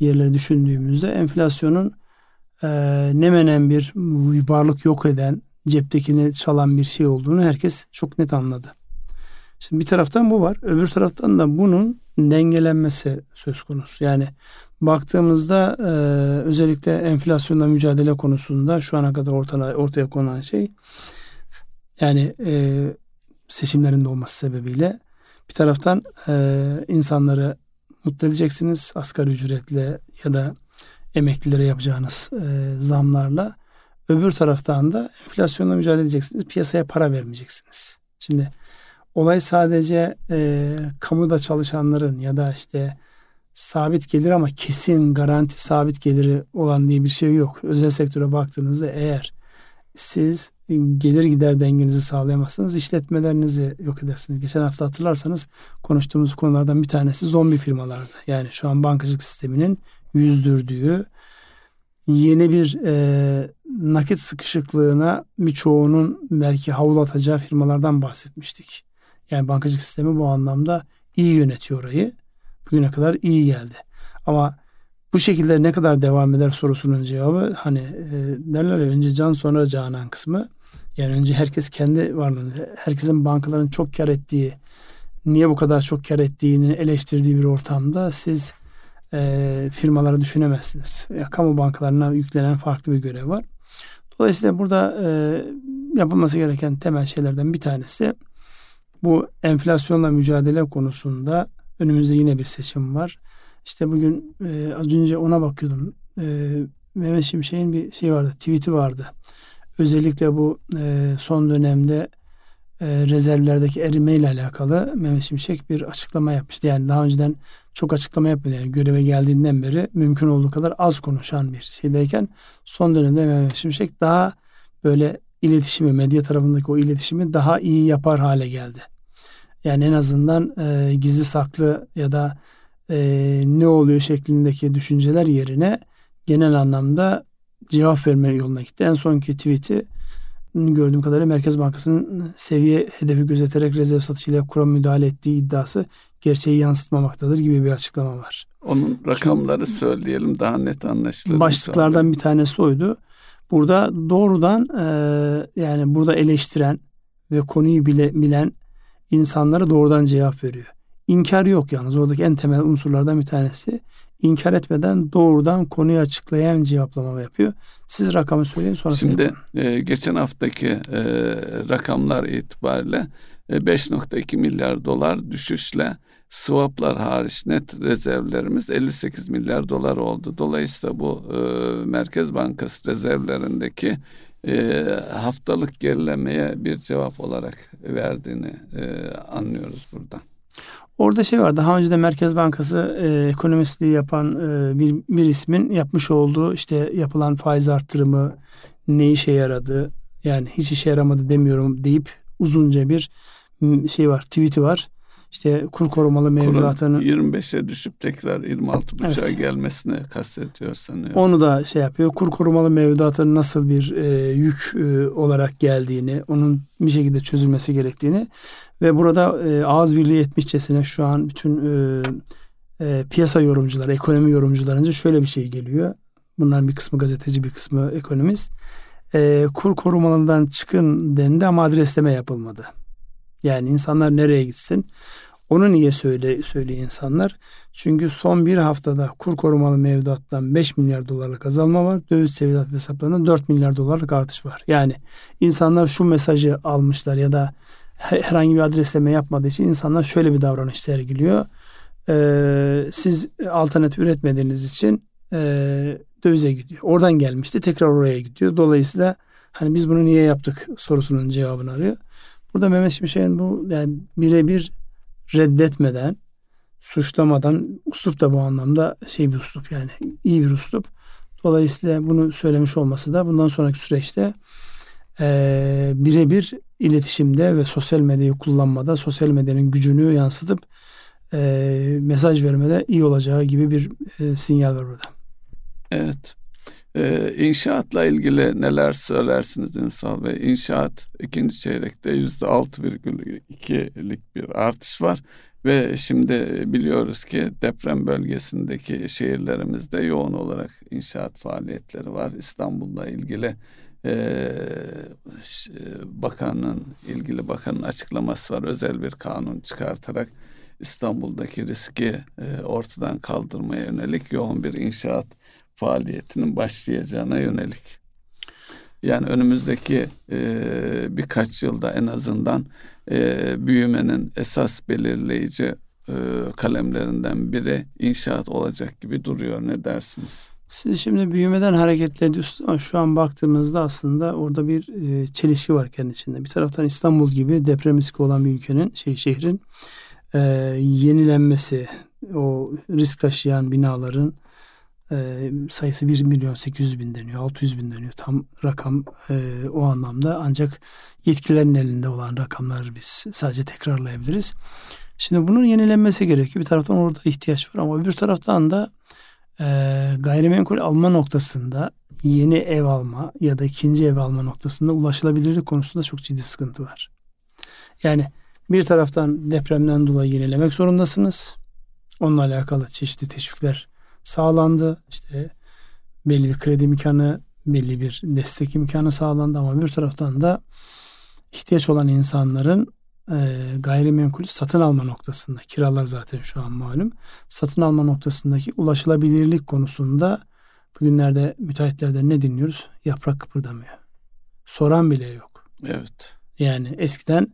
yerleri düşündüğümüzde enflasyonun e, ne menen bir varlık yok eden ceptekini çalan bir şey olduğunu herkes çok net anladı. Şimdi bir taraftan bu var. Öbür taraftan da bunun dengelenmesi söz konusu. Yani baktığımızda e, özellikle enflasyonla mücadele konusunda şu ana kadar ortaya, ortaya konan şey yani e, seçimlerinde olması sebebiyle bir taraftan e, insanları mutlu edeceksiniz asgari ücretle ya da emeklilere yapacağınız e, zamlarla. Öbür taraftan da enflasyonla mücadele edeceksiniz. Piyasaya para vermeyeceksiniz. Şimdi olay sadece e, kamuda çalışanların ya da işte sabit gelir ama kesin garanti sabit geliri olan diye bir şey yok. Özel sektöre baktığınızda eğer siz gelir gider dengenizi sağlayamazsanız işletmelerinizi yok edersiniz. Geçen hafta hatırlarsanız konuştuğumuz konulardan bir tanesi zombi firmalardı. Yani şu an bankacılık sisteminin yüzdürdüğü yeni bir e, nakit sıkışıklığına birçoğunun belki havlu atacağı firmalardan bahsetmiştik. Yani bankacılık sistemi bu anlamda iyi yönetiyor orayı. Bugüne kadar iyi geldi. Ama bu şekilde ne kadar devam eder sorusunun cevabı hani e, derler ya önce can sonra canan kısmı. Yani önce herkes kendi varlığını, herkesin bankaların çok kar ettiği, niye bu kadar çok kar ettiğini eleştirdiği bir ortamda siz e, firmaları düşünemezsiniz. Ya, kamu bankalarına yüklenen farklı bir görev var. Dolayısıyla burada e, yapılması gereken temel şeylerden bir tanesi bu enflasyonla mücadele konusunda önümüzde yine bir seçim var. İşte bugün e, az önce ona bakıyordum. E, Mehmet Şimşek'in bir şey vardı, tweet'i vardı. Özellikle bu e, son dönemde e, rezervlerdeki erime ile alakalı Mehmet Şimşek bir açıklama yapmıştı. Yani daha önceden çok açıklama yapmıyor. Yani göreve geldiğinden beri mümkün olduğu kadar az konuşan bir şeydeyken son dönemde Mehmet Şimşek daha böyle iletişimi, medya tarafındaki o iletişimi daha iyi yapar hale geldi. Yani en azından e, gizli saklı ya da e, ne oluyor şeklindeki düşünceler yerine genel anlamda cevap verme yoluna gitti. En sonki tweet'i gördüğüm kadarıyla Merkez Bankası'nın seviye hedefi gözeterek rezerv satışıyla kura müdahale ettiği iddiası gerçeği yansıtmamaktadır gibi bir açıklama var. Onun rakamları Çünkü, söyleyelim daha net anlaşılır. Başlıklardan bir tanesi oydu. Burada doğrudan e, yani burada eleştiren ve konuyu bile, bilen insanlara doğrudan cevap veriyor. İnkar yok yalnız oradaki en temel unsurlardan bir tanesi. İnkar etmeden doğrudan konuyu açıklayan cevaplama yapıyor. Siz rakamı söyleyin sonra. Şimdi e, geçen haftaki e, rakamlar itibariyle e, 5.2 milyar dolar düşüşle swaplar hariç net rezervlerimiz 58 milyar dolar oldu. Dolayısıyla bu e, Merkez Bankası rezervlerindeki e, haftalık gerilemeye bir cevap olarak verdiğini e, anlıyoruz burada. Orada şey var daha önce de Merkez Bankası e, ekonomistliği yapan e, bir, bir ismin yapmış olduğu işte yapılan faiz arttırımı ne işe yaradı yani hiç işe yaramadı demiyorum deyip uzunca bir şey var tweet'i var. İşte kur korumalı mevduatının 25'e düşüp tekrar 26.5'a evet. gelmesini kastediyor sanıyorum. Onu da şey yapıyor. Kur korumalı mevduatın nasıl bir e, yük e, olarak geldiğini, onun bir şekilde çözülmesi gerektiğini ve burada e, ağız birliği etmişçesine şu an bütün e, e, piyasa yorumcuları, ekonomi yorumcularınca şöyle bir şey geliyor. Bunların bir kısmı gazeteci, bir kısmı ekonomist. E, kur korumalından çıkın dendi ama adresleme yapılmadı. Yani insanlar nereye gitsin? Onu niye söyle söylüyor insanlar? Çünkü son bir haftada kur korumalı mevduattan 5 milyar dolarlık azalma var. Döviz seviyat hesaplarında 4 milyar dolarlık artış var. Yani insanlar şu mesajı almışlar ya da herhangi bir adresleme yapmadığı için insanlar şöyle bir davranış sergiliyor. Ee, siz alternatif üretmediğiniz için e, dövize gidiyor. Oradan gelmişti tekrar oraya gidiyor. Dolayısıyla hani biz bunu niye yaptık sorusunun cevabını arıyor. Burada Mehmet Şimşek'in bu yani birebir reddetmeden, suçlamadan uslup da bu anlamda şey bir uslup yani iyi bir uslup. Dolayısıyla bunu söylemiş olması da bundan sonraki süreçte e, birebir iletişimde ve sosyal medyayı kullanmada, sosyal medyanın gücünü yansıtıp e, mesaj vermede iyi olacağı gibi bir e, sinyal var burada. Evet. Ee, inşaatla ilgili neler söylersiniz Ünsal Bey? İnşaat ikinci çeyrekte yüzde altı virgül ikilik bir artış var. Ve şimdi biliyoruz ki deprem bölgesindeki şehirlerimizde yoğun olarak inşaat faaliyetleri var. İstanbul'la ilgili e, bakanın ilgili bakanın açıklaması var. Özel bir kanun çıkartarak İstanbul'daki riski e, ortadan kaldırmaya yönelik yoğun bir inşaat faaliyetinin başlayacağına yönelik. Yani önümüzdeki e, birkaç yılda en azından e, büyümenin esas belirleyici e, kalemlerinden biri inşaat olacak gibi duruyor. Ne dersiniz? Siz şimdi büyümeden hareketle ediyorsunuz ama şu an baktığımızda aslında orada bir e, çelişki var kendi içinde. Bir taraftan İstanbul gibi deprem riski olan bir ülkenin, şey şehrin e, yenilenmesi, o risk taşıyan binaların e, sayısı 1 milyon 800 bin deniyor, 600 bin deniyor. Tam rakam e, o anlamda ancak yetkililerin elinde olan rakamları biz sadece tekrarlayabiliriz. Şimdi bunun yenilenmesi gerekiyor. Bir taraftan orada ihtiyaç var ama bir taraftan da e, gayrimenkul alma noktasında yeni ev alma ya da ikinci ev alma noktasında ulaşılabilirlik konusunda çok ciddi sıkıntı var. Yani bir taraftan depremden dolayı yenilemek zorundasınız. Onunla alakalı çeşitli teşvikler sağlandı. İşte belli bir kredi imkanı, belli bir destek imkanı sağlandı ama bir taraftan da ihtiyaç olan insanların e, gayrimenkul satın alma noktasında kiralar zaten şu an malum satın alma noktasındaki ulaşılabilirlik konusunda bugünlerde müteahhitlerden ne dinliyoruz? Yaprak kıpırdamıyor. Soran bile yok. Evet. Yani eskiden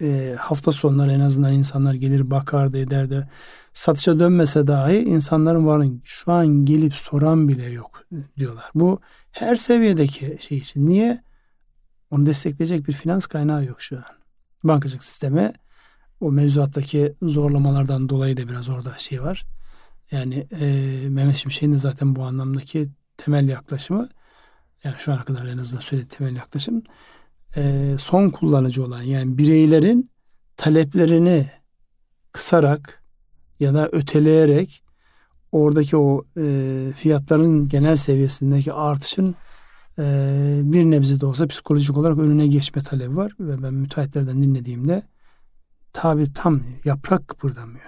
e, hafta sonları en azından insanlar gelir bakardı ederdi. Satışa dönmese dahi insanların varın şu an gelip soran bile yok diyorlar. Bu her seviyedeki şey için. Niye? Onu destekleyecek bir finans kaynağı yok şu an. Bankacılık sisteme o mevzuattaki zorlamalardan dolayı da biraz orada şey var. Yani e, Mehmet Şimşek'in zaten bu anlamdaki temel yaklaşımı yani şu ana kadar en azından söylediği temel yaklaşım e, son kullanıcı olan yani bireylerin taleplerini kısarak ya da öteleyerek oradaki o e, fiyatların genel seviyesindeki artışın bir nebze de olsa psikolojik olarak önüne geçme talebi var ve ben müteahhitlerden dinlediğimde tabi tam yaprak kıpırdamıyor.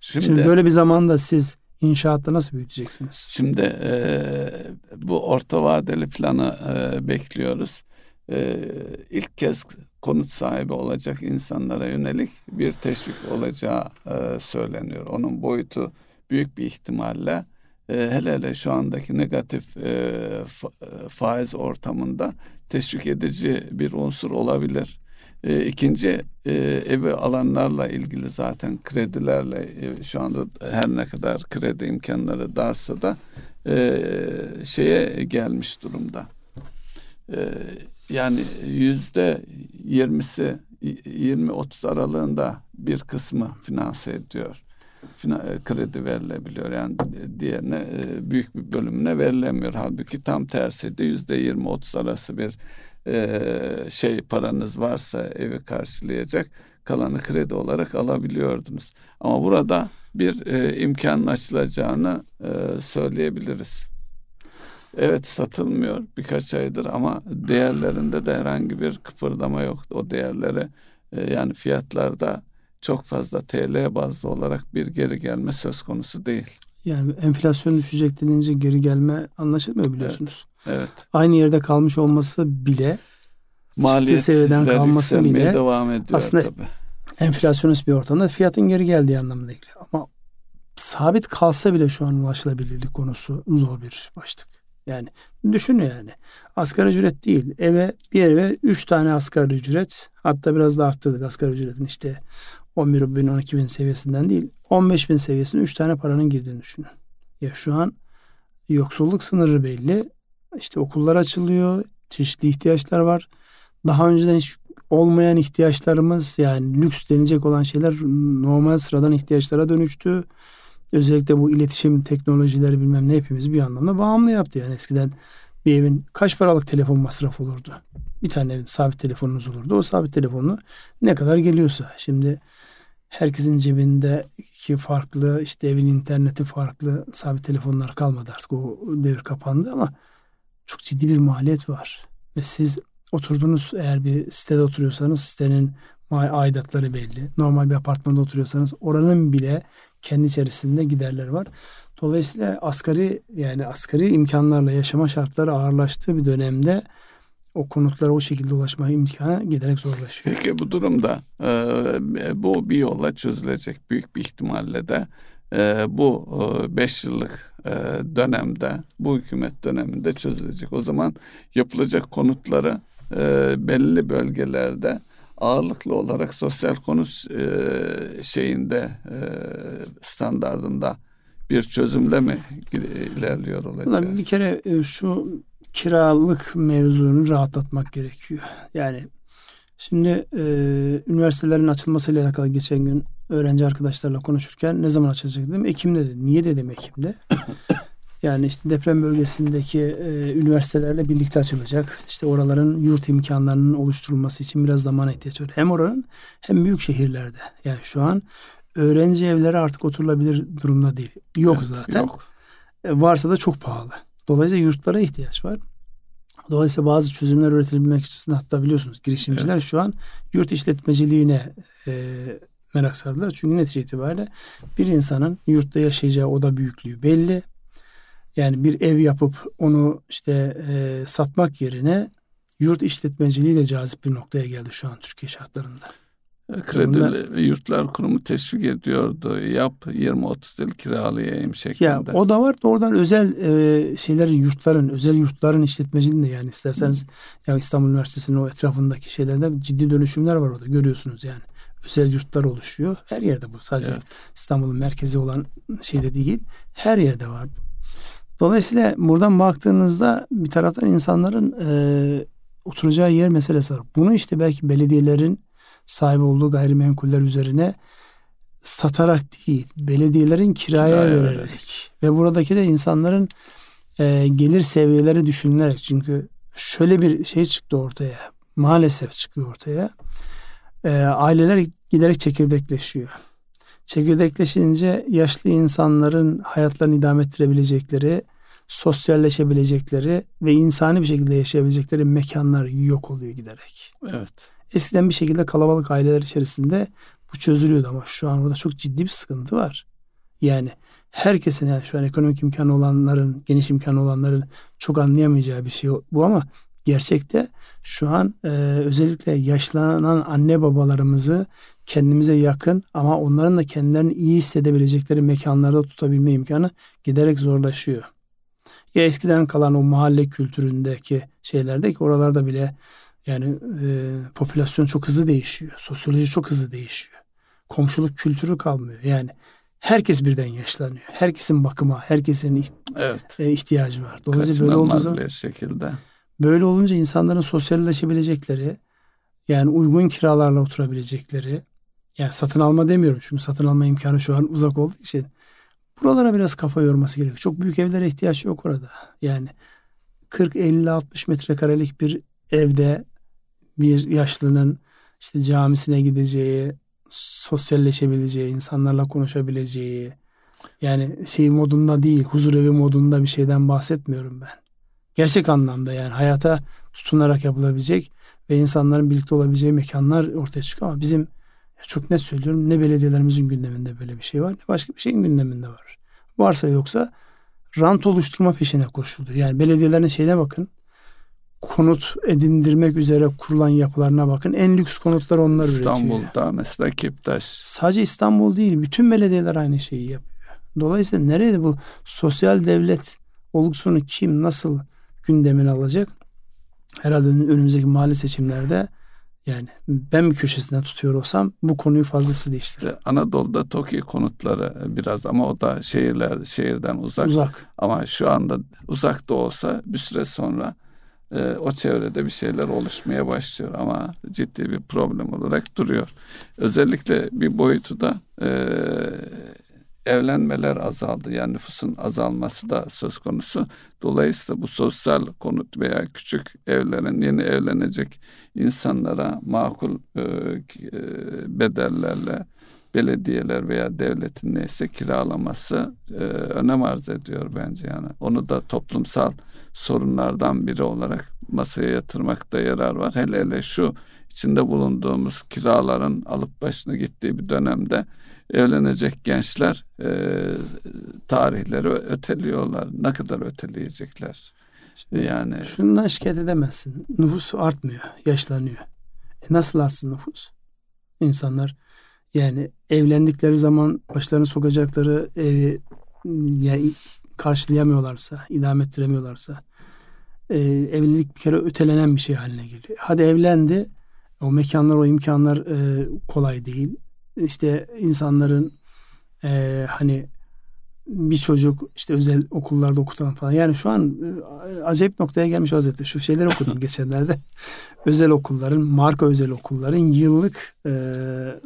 Şimdi, Şimdi böyle bir zamanda siz inşaatta nasıl büyüteceksiniz? Şimdi e, bu orta vadeli planı e, bekliyoruz e, ilk kez konut sahibi olacak insanlara yönelik bir teşvik olacağı e, söyleniyor. Onun boyutu büyük bir ihtimalle e, hele hele şu andaki negatif e, e, faiz ortamında teşvik edici bir unsur olabilir. E, ikinci evi alanlarla ilgili zaten kredilerle e, şu anda her ne kadar kredi imkanları darsa da şeye gelmiş durumda. E, yani yüzde yirmisi 20-30 aralığında bir kısmı finanse ediyor. E, kredi verilebiliyor. Yani diğerine e, büyük bir bölümüne verilemiyor. Halbuki tam tersi de yüzde 20-30 arası bir e, şey paranız varsa evi karşılayacak kalanı kredi olarak alabiliyordunuz. Ama burada bir e, imkanın açılacağını e, söyleyebiliriz. Evet satılmıyor birkaç aydır ama değerlerinde de herhangi bir kıpırdama yok. O değerlere e, yani fiyatlarda çok fazla TL bazlı olarak bir geri gelme söz konusu değil. Yani enflasyon düşecek denince geri gelme anlaşılmıyor biliyorsunuz. Evet. evet. Aynı yerde kalmış olması bile maliyet seviyeden kalması bile devam ediyor aslında tabii. enflasyonist bir ortamda fiyatın geri geldiği anlamına geliyor. Ama sabit kalsa bile şu an ulaşılabilirlik konusu zor bir başlık. Yani düşün yani. Asgari ücret değil. Eve bir eve 3 tane asgari ücret hatta biraz da arttırdık asgari ücretin işte 11 bin 12 bin seviyesinden değil 15 bin seviyesine 3 tane paranın girdiğini düşünün. Ya şu an yoksulluk sınırı belli. İşte okullar açılıyor. Çeşitli ihtiyaçlar var. Daha önceden hiç olmayan ihtiyaçlarımız yani lüks denecek olan şeyler normal sıradan ihtiyaçlara dönüştü. özellikle bu iletişim teknolojileri bilmem ne hepimiz bir anlamda bağımlı yaptı. Yani eskiden bir evin kaç paralık telefon masrafı olurdu? Bir tane sabit telefonunuz olurdu. O sabit telefonu ne kadar geliyorsa. Şimdi herkesin cebindeki farklı işte evin interneti farklı sabit telefonlar kalmadı artık o devir kapandı ama çok ciddi bir maliyet var. Ve siz oturdunuz eğer bir sitede oturuyorsanız sitenin aidatları belli. Normal bir apartmanda oturuyorsanız oranın bile kendi içerisinde giderleri var. Dolayısıyla asgari yani asgari imkanlarla yaşama şartları ağırlaştığı bir dönemde o konutlara o şekilde ulaşma imkanı giderek zorlaşıyor. Peki bu durumda e, bu bir yolla çözülecek büyük bir ihtimalle de e, bu 5 e, yıllık e, dönemde bu hükümet döneminde çözülecek. O zaman yapılacak konutları e, belli bölgelerde ağırlıklı olarak sosyal konut e, şeyinde e, standardında bir çözümle mi ilerliyor olacağız? Bir kere e, şu kiralık mevzunu rahatlatmak gerekiyor. Yani şimdi e, üniversitelerin açılmasıyla alakalı geçen gün öğrenci arkadaşlarla konuşurken ne zaman açılacak dedim. Ekim'de dedi. Niye dedim Ekim'de? (coughs) yani işte deprem bölgesindeki e, üniversitelerle birlikte açılacak. İşte oraların yurt imkanlarının oluşturulması için biraz zamana ihtiyaç var. Hem oranın hem büyük şehirlerde. Yani şu an öğrenci evleri artık oturulabilir durumda değil. Yok evet, zaten. Yok. E, varsa da çok pahalı. Dolayısıyla yurtlara ihtiyaç var. Dolayısıyla bazı çözümler üretilmek için hatta biliyorsunuz girişimciler evet. şu an yurt işletmeciliğine e, merak sardılar. Çünkü netice itibariyle bir insanın yurtta yaşayacağı oda büyüklüğü belli. Yani bir ev yapıp onu işte e, satmak yerine yurt işletmeciliği de cazip bir noktaya geldi şu an Türkiye şartlarında. Kredi Bunlar, Yurtlar Kurumu teşvik ediyordu. Yap 20-30 yıl kiralayayım şeklinde. Ya o da var. Oradan özel e, şeylerin yurtların, özel yurtların işletmeciliğinde yani isterseniz Hı. ya İstanbul Üniversitesi'nin o etrafındaki şeylerde ciddi dönüşümler var orada görüyorsunuz yani. Özel yurtlar oluşuyor. Her yerde bu. Sadece evet. İstanbul'un merkezi olan şeyde değil. Her yerde var. Dolayısıyla buradan baktığınızda bir taraftan insanların e, oturacağı yer meselesi var. Bunu işte belki belediyelerin sahip olduğu gayrimenkuller üzerine satarak değil, belediyelerin kiraya, kiraya vererek vererek ve buradaki de insanların e, gelir seviyeleri düşünülerek çünkü şöyle bir şey çıktı ortaya. Maalesef çıkıyor ortaya. E, aileler giderek çekirdekleşiyor. Çekirdekleşince yaşlı insanların hayatlarını idame ettirebilecekleri, sosyalleşebilecekleri ve insani bir şekilde yaşayabilecekleri mekanlar yok oluyor giderek. Evet. Eskiden bir şekilde kalabalık aileler içerisinde bu çözülüyordu ama şu an orada çok ciddi bir sıkıntı var. Yani herkesin yani şu an ekonomik imkanı olanların, geniş imkanı olanların çok anlayamayacağı bir şey bu ama gerçekte şu an e, özellikle yaşlanan anne babalarımızı kendimize yakın ama onların da kendilerini iyi hissedebilecekleri mekanlarda tutabilme imkanı giderek zorlaşıyor. Ya eskiden kalan o mahalle kültüründeki şeylerde ki oralarda bile yani e, popülasyon çok hızlı değişiyor. Sosyoloji çok hızlı değişiyor. Komşuluk kültürü kalmıyor. Yani herkes birden yaşlanıyor. Herkesin bakıma, herkesin evet. e, ihtiyacı var. Dolayısıyla böyle olduğu zaman şekilde. Böyle olunca insanların sosyalleşebilecekleri, yani uygun kiralarla oturabilecekleri, yani satın alma demiyorum çünkü satın alma imkanı şu an uzak olduğu için buralara biraz kafa yorması gerekiyor. Çok büyük evlere ihtiyaç yok orada. Yani 40 50 60 metrekarelik bir evde bir yaşlının işte camisine gideceği, sosyalleşebileceği, insanlarla konuşabileceği yani şey modunda değil, huzur evi modunda bir şeyden bahsetmiyorum ben. Gerçek anlamda yani hayata tutunarak yapılabilecek ve insanların birlikte olabileceği mekanlar ortaya çıkıyor ama bizim çok net söylüyorum ne belediyelerimizin gündeminde böyle bir şey var ne başka bir şeyin gündeminde var. Varsa yoksa rant oluşturma peşine koşuldu. Yani belediyelerin şeyine bakın konut edindirmek üzere kurulan yapılarına bakın. En lüks konutlar onlar İstanbul'da üretiyor. İstanbul'da mesela Kiptaş. Sadece İstanbul değil. Bütün belediyeler aynı şeyi yapıyor. Dolayısıyla nerede bu sosyal devlet olgusunu kim nasıl gündemine alacak? Herhalde önümüzdeki mali seçimlerde yani ben bir köşesinde tutuyor olsam bu konuyu fazlasıyla işte. Anadolu'da TOKİ konutları biraz ama o da şehirler şehirden uzak. Uzak. Ama şu anda uzak da olsa bir süre sonra e, o çevrede bir şeyler oluşmaya başlıyor ama ciddi bir problem olarak duruyor. Özellikle bir boyutu da e, evlenmeler azaldı. Yani nüfusun azalması da söz konusu. Dolayısıyla bu sosyal konut veya küçük evlerin yeni evlenecek insanlara makul e, e bedellerle belediyeler veya devletin neyse kiralaması e, önem arz ediyor bence yani. Onu da toplumsal sorunlardan biri olarak masaya yatırmakta yarar var. Hele hele şu içinde bulunduğumuz kiraların alıp başına gittiği bir dönemde evlenecek gençler e, tarihleri öteliyorlar. Ne kadar öteleyecekler? Yani şundan şikayet edemezsin. Nüfus artmıyor, yaşlanıyor. E nasıl artsın nüfus? İnsanlar yani evlendikleri zaman başlarını sokacakları evi yani karşılayamıyorlarsa, idame ettiremiyorlarsa e, evlilik bir kere ötelenen bir şey haline geliyor. Hadi evlendi. O mekanlar, o imkanlar e, kolay değil. İşte insanların e, hani bir çocuk işte özel okullarda okutan falan. Yani şu an e, acayip noktaya gelmiş vaziyette. Şu şeyleri okudum (laughs) geçenlerde. özel okulların, marka özel okulların yıllık e,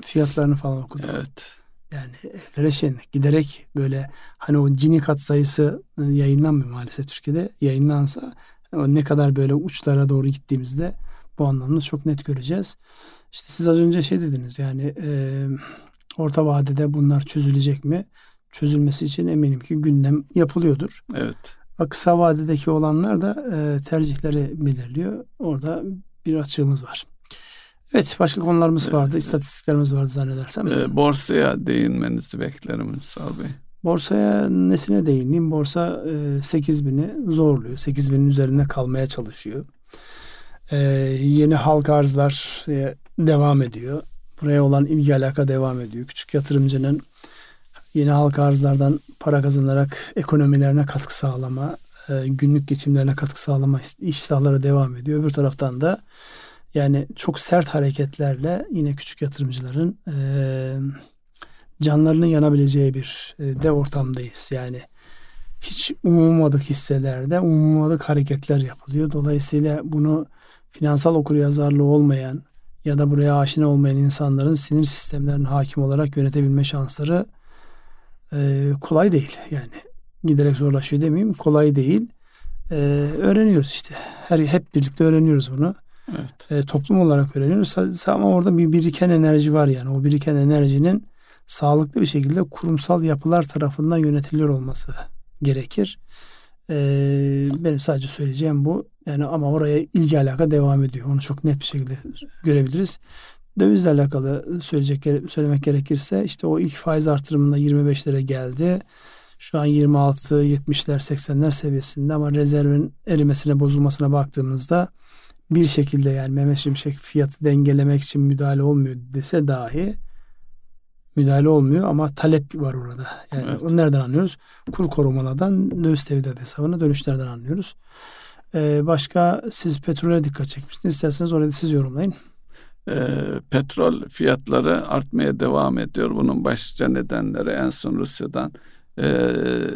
fiyatlarını falan okudum. Evet. Yani evlere şey giderek böyle hani o cini kat sayısı e, yayınlanmıyor maalesef Türkiye'de. Yayınlansa ne kadar böyle uçlara doğru gittiğimizde bu anlamda çok net göreceğiz. İşte siz az önce şey dediniz yani e, orta vadede bunlar çözülecek mi? Çözülmesi için eminim ki gündem yapılıyordur. Evet. Kısa vadedeki olanlar da e, tercihleri belirliyor. Orada bir açığımız var. Evet başka konularımız vardı. Evet. istatistiklerimiz vardı zannedersem. E, borsaya değinmenizi beklerim Ünsal Bey. Borsaya nesine değineyim? Borsa e, 8 bini zorluyor. 8 binin üzerinde kalmaya çalışıyor. E, yeni halka arzlar e, devam ediyor. Buraya olan ilgi alaka devam ediyor. Küçük yatırımcının yeni halka arzlardan para kazanarak ekonomilerine katkı sağlama, e, günlük geçimlerine katkı sağlama iştahları devam ediyor. Öbür taraftan da yani çok sert hareketlerle yine küçük yatırımcıların e, canlarının yanabileceği bir e, de ortamdayız. Yani hiç umulmadık hisselerde umulmadık hareketler yapılıyor. Dolayısıyla bunu finansal okuryazarlığı olmayan ya da buraya aşina olmayan insanların sinir sistemlerine hakim olarak yönetebilme şansları e, kolay değil yani giderek zorlaşıyor demeyeyim kolay değil e, öğreniyoruz işte her hep birlikte öğreniyoruz bunu evet. e, toplum olarak öğreniyoruz ama orada bir biriken enerji var yani o biriken enerjinin sağlıklı bir şekilde kurumsal yapılar tarafından yönetiliyor olması gerekir. E, benim sadece söyleyeceğim bu. Yani ama oraya ilgi alaka devam ediyor. Onu çok net bir şekilde görebiliriz. Dövizle alakalı söyleyecek söylemek gerekirse işte o ilk faiz artırımında 25'lere geldi. Şu an 26, 70'ler, 80'ler seviyesinde ama rezervin erimesine, bozulmasına baktığımızda bir şekilde yani Mehmet Şimşek fiyatı dengelemek için müdahale olmuyor dese dahi müdahale olmuyor ama talep var orada. Yani evet. onu nereden anlıyoruz? Kur korumalardan döviz tevdiat hesabına dönüşlerden anlıyoruz. Ee, başka siz petrole dikkat çekmiştiniz. İsterseniz orayı siz yorumlayın e, petrol fiyatları artmaya devam ediyor. Bunun başlıca nedenleri en son Rusya'dan e,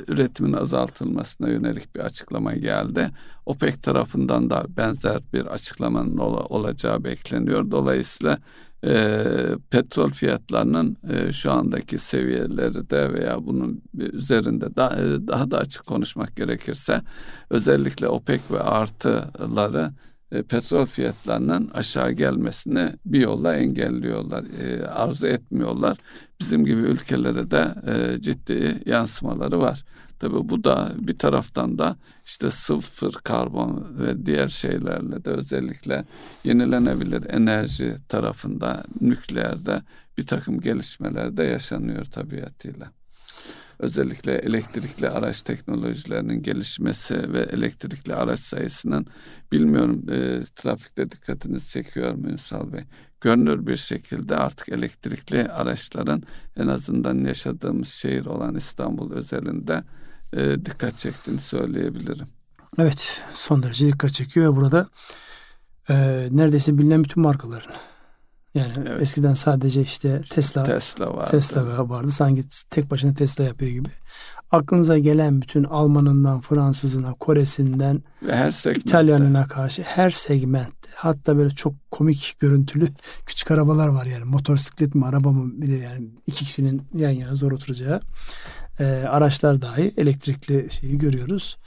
üretimin azaltılmasına yönelik bir açıklama geldi. OPEC tarafından da benzer bir açıklamanın ol, olacağı bekleniyor. Dolayısıyla e, petrol fiyatlarının e, şu andaki seviyeleri de veya bunun üzerinde da, e, daha da açık konuşmak gerekirse özellikle OPEC ve artıları e, petrol fiyatlarının aşağı gelmesini bir yolla engelliyorlar, e, arzu etmiyorlar. Bizim gibi ülkelere de e, ciddi yansımaları var. Tabi bu da bir taraftan da işte sıfır karbon ve diğer şeylerle de özellikle yenilenebilir enerji tarafında nükleerde bir takım gelişmeler de yaşanıyor tabiatıyla özellikle elektrikli araç teknolojilerinin gelişmesi ve elektrikli araç sayısının bilmiyorum e, trafikte dikkatinizi çekiyor mu Ünsal Bey? Görünür bir şekilde artık elektrikli araçların en azından yaşadığımız şehir olan İstanbul özelinde e, dikkat çektiğini söyleyebilirim. Evet son derece dikkat çekiyor ve burada e, neredeyse bilinen bütün markaların yani evet. eskiden sadece işte Tesla Tesla vardı. Tesla vardı. Sanki tek başına Tesla yapıyor gibi. Aklınıza gelen bütün Almanından, Fransızına, Koresinden, ve her İtalyanına karşı her segmentte hatta böyle çok komik görüntülü (laughs) küçük arabalar var yani motosiklet mi araba mı bir de yani iki kişinin yan yana zor oturacağı e, araçlar dahi elektrikli şeyi görüyoruz.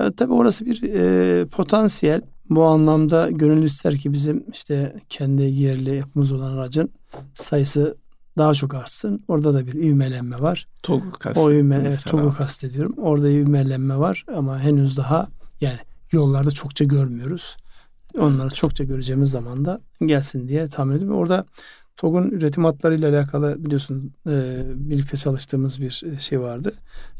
Ya, tabii orası bir e, potansiyel. Bu anlamda gönül ister ki bizim işte kendi yerli yapımız olan aracın sayısı daha çok artsın. Orada da bir ivmelenme var. TOG'u ivme, evet, TOG'u kastediyorum. Orada ivmelenme var ama henüz daha yani yollarda çokça görmüyoruz. Onları çokça göreceğimiz zaman da gelsin diye tahmin ediyorum. Orada TOG'un üretim hatlarıyla alakalı biliyorsun e, birlikte çalıştığımız bir e, şey vardı.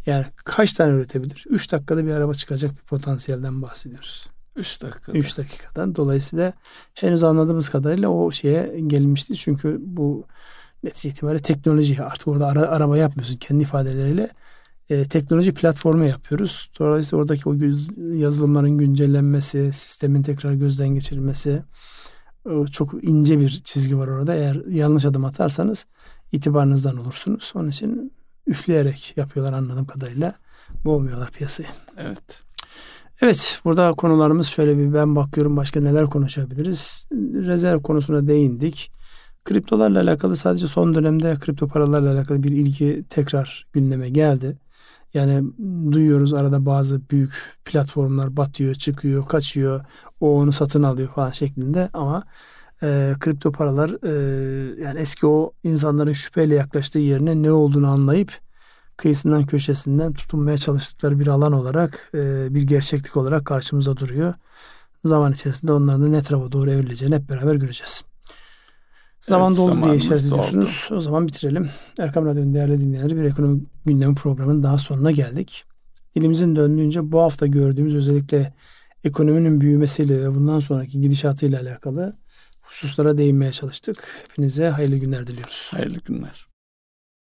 Yani kaç tane üretebilir? 3 dakikada bir araba çıkacak bir potansiyelden bahsediyoruz. 3 dakikada. 3 dakikadan. Dolayısıyla henüz anladığımız kadarıyla o şeye gelmişti. Çünkü bu netice itibariyle teknoloji artık orada ara, araba yapmıyorsun kendi ifadeleriyle e, teknoloji platformu yapıyoruz. Dolayısıyla oradaki o yazılımların güncellenmesi, sistemin tekrar gözden geçirilmesi çok ince bir çizgi var orada. Eğer yanlış adım atarsanız itibarınızdan olursunuz. Onun için üfleyerek yapıyorlar anladığım kadarıyla. Boğmuyorlar piyasayı. Evet. Evet burada konularımız şöyle bir ben bakıyorum başka neler konuşabiliriz. Rezerv konusuna değindik. Kriptolarla alakalı sadece son dönemde kripto paralarla alakalı bir ilgi tekrar gündeme geldi. Yani duyuyoruz arada bazı büyük platformlar batıyor, çıkıyor, kaçıyor. O onu satın alıyor falan şeklinde ama e, kripto paralar e, yani eski o insanların şüpheyle yaklaştığı yerine ne olduğunu anlayıp kıyısından köşesinden tutunmaya çalıştıkları bir alan olarak e, bir gerçeklik olarak karşımıza duruyor. Zaman içerisinde onların da ne tarafa doğru evrileceğini hep beraber göreceğiz. Zaman evet, doldu diye işaret ediyorsunuz. O zaman bitirelim. Erkam Radyo'nun değerli dinleyenleri bir ekonomi gündemi programının daha sonuna geldik. Dilimizin döndüğünce bu hafta gördüğümüz özellikle ekonominin büyümesiyle ve bundan sonraki gidişatıyla alakalı hususlara değinmeye çalıştık. Hepinize hayırlı günler diliyoruz. Hayırlı günler.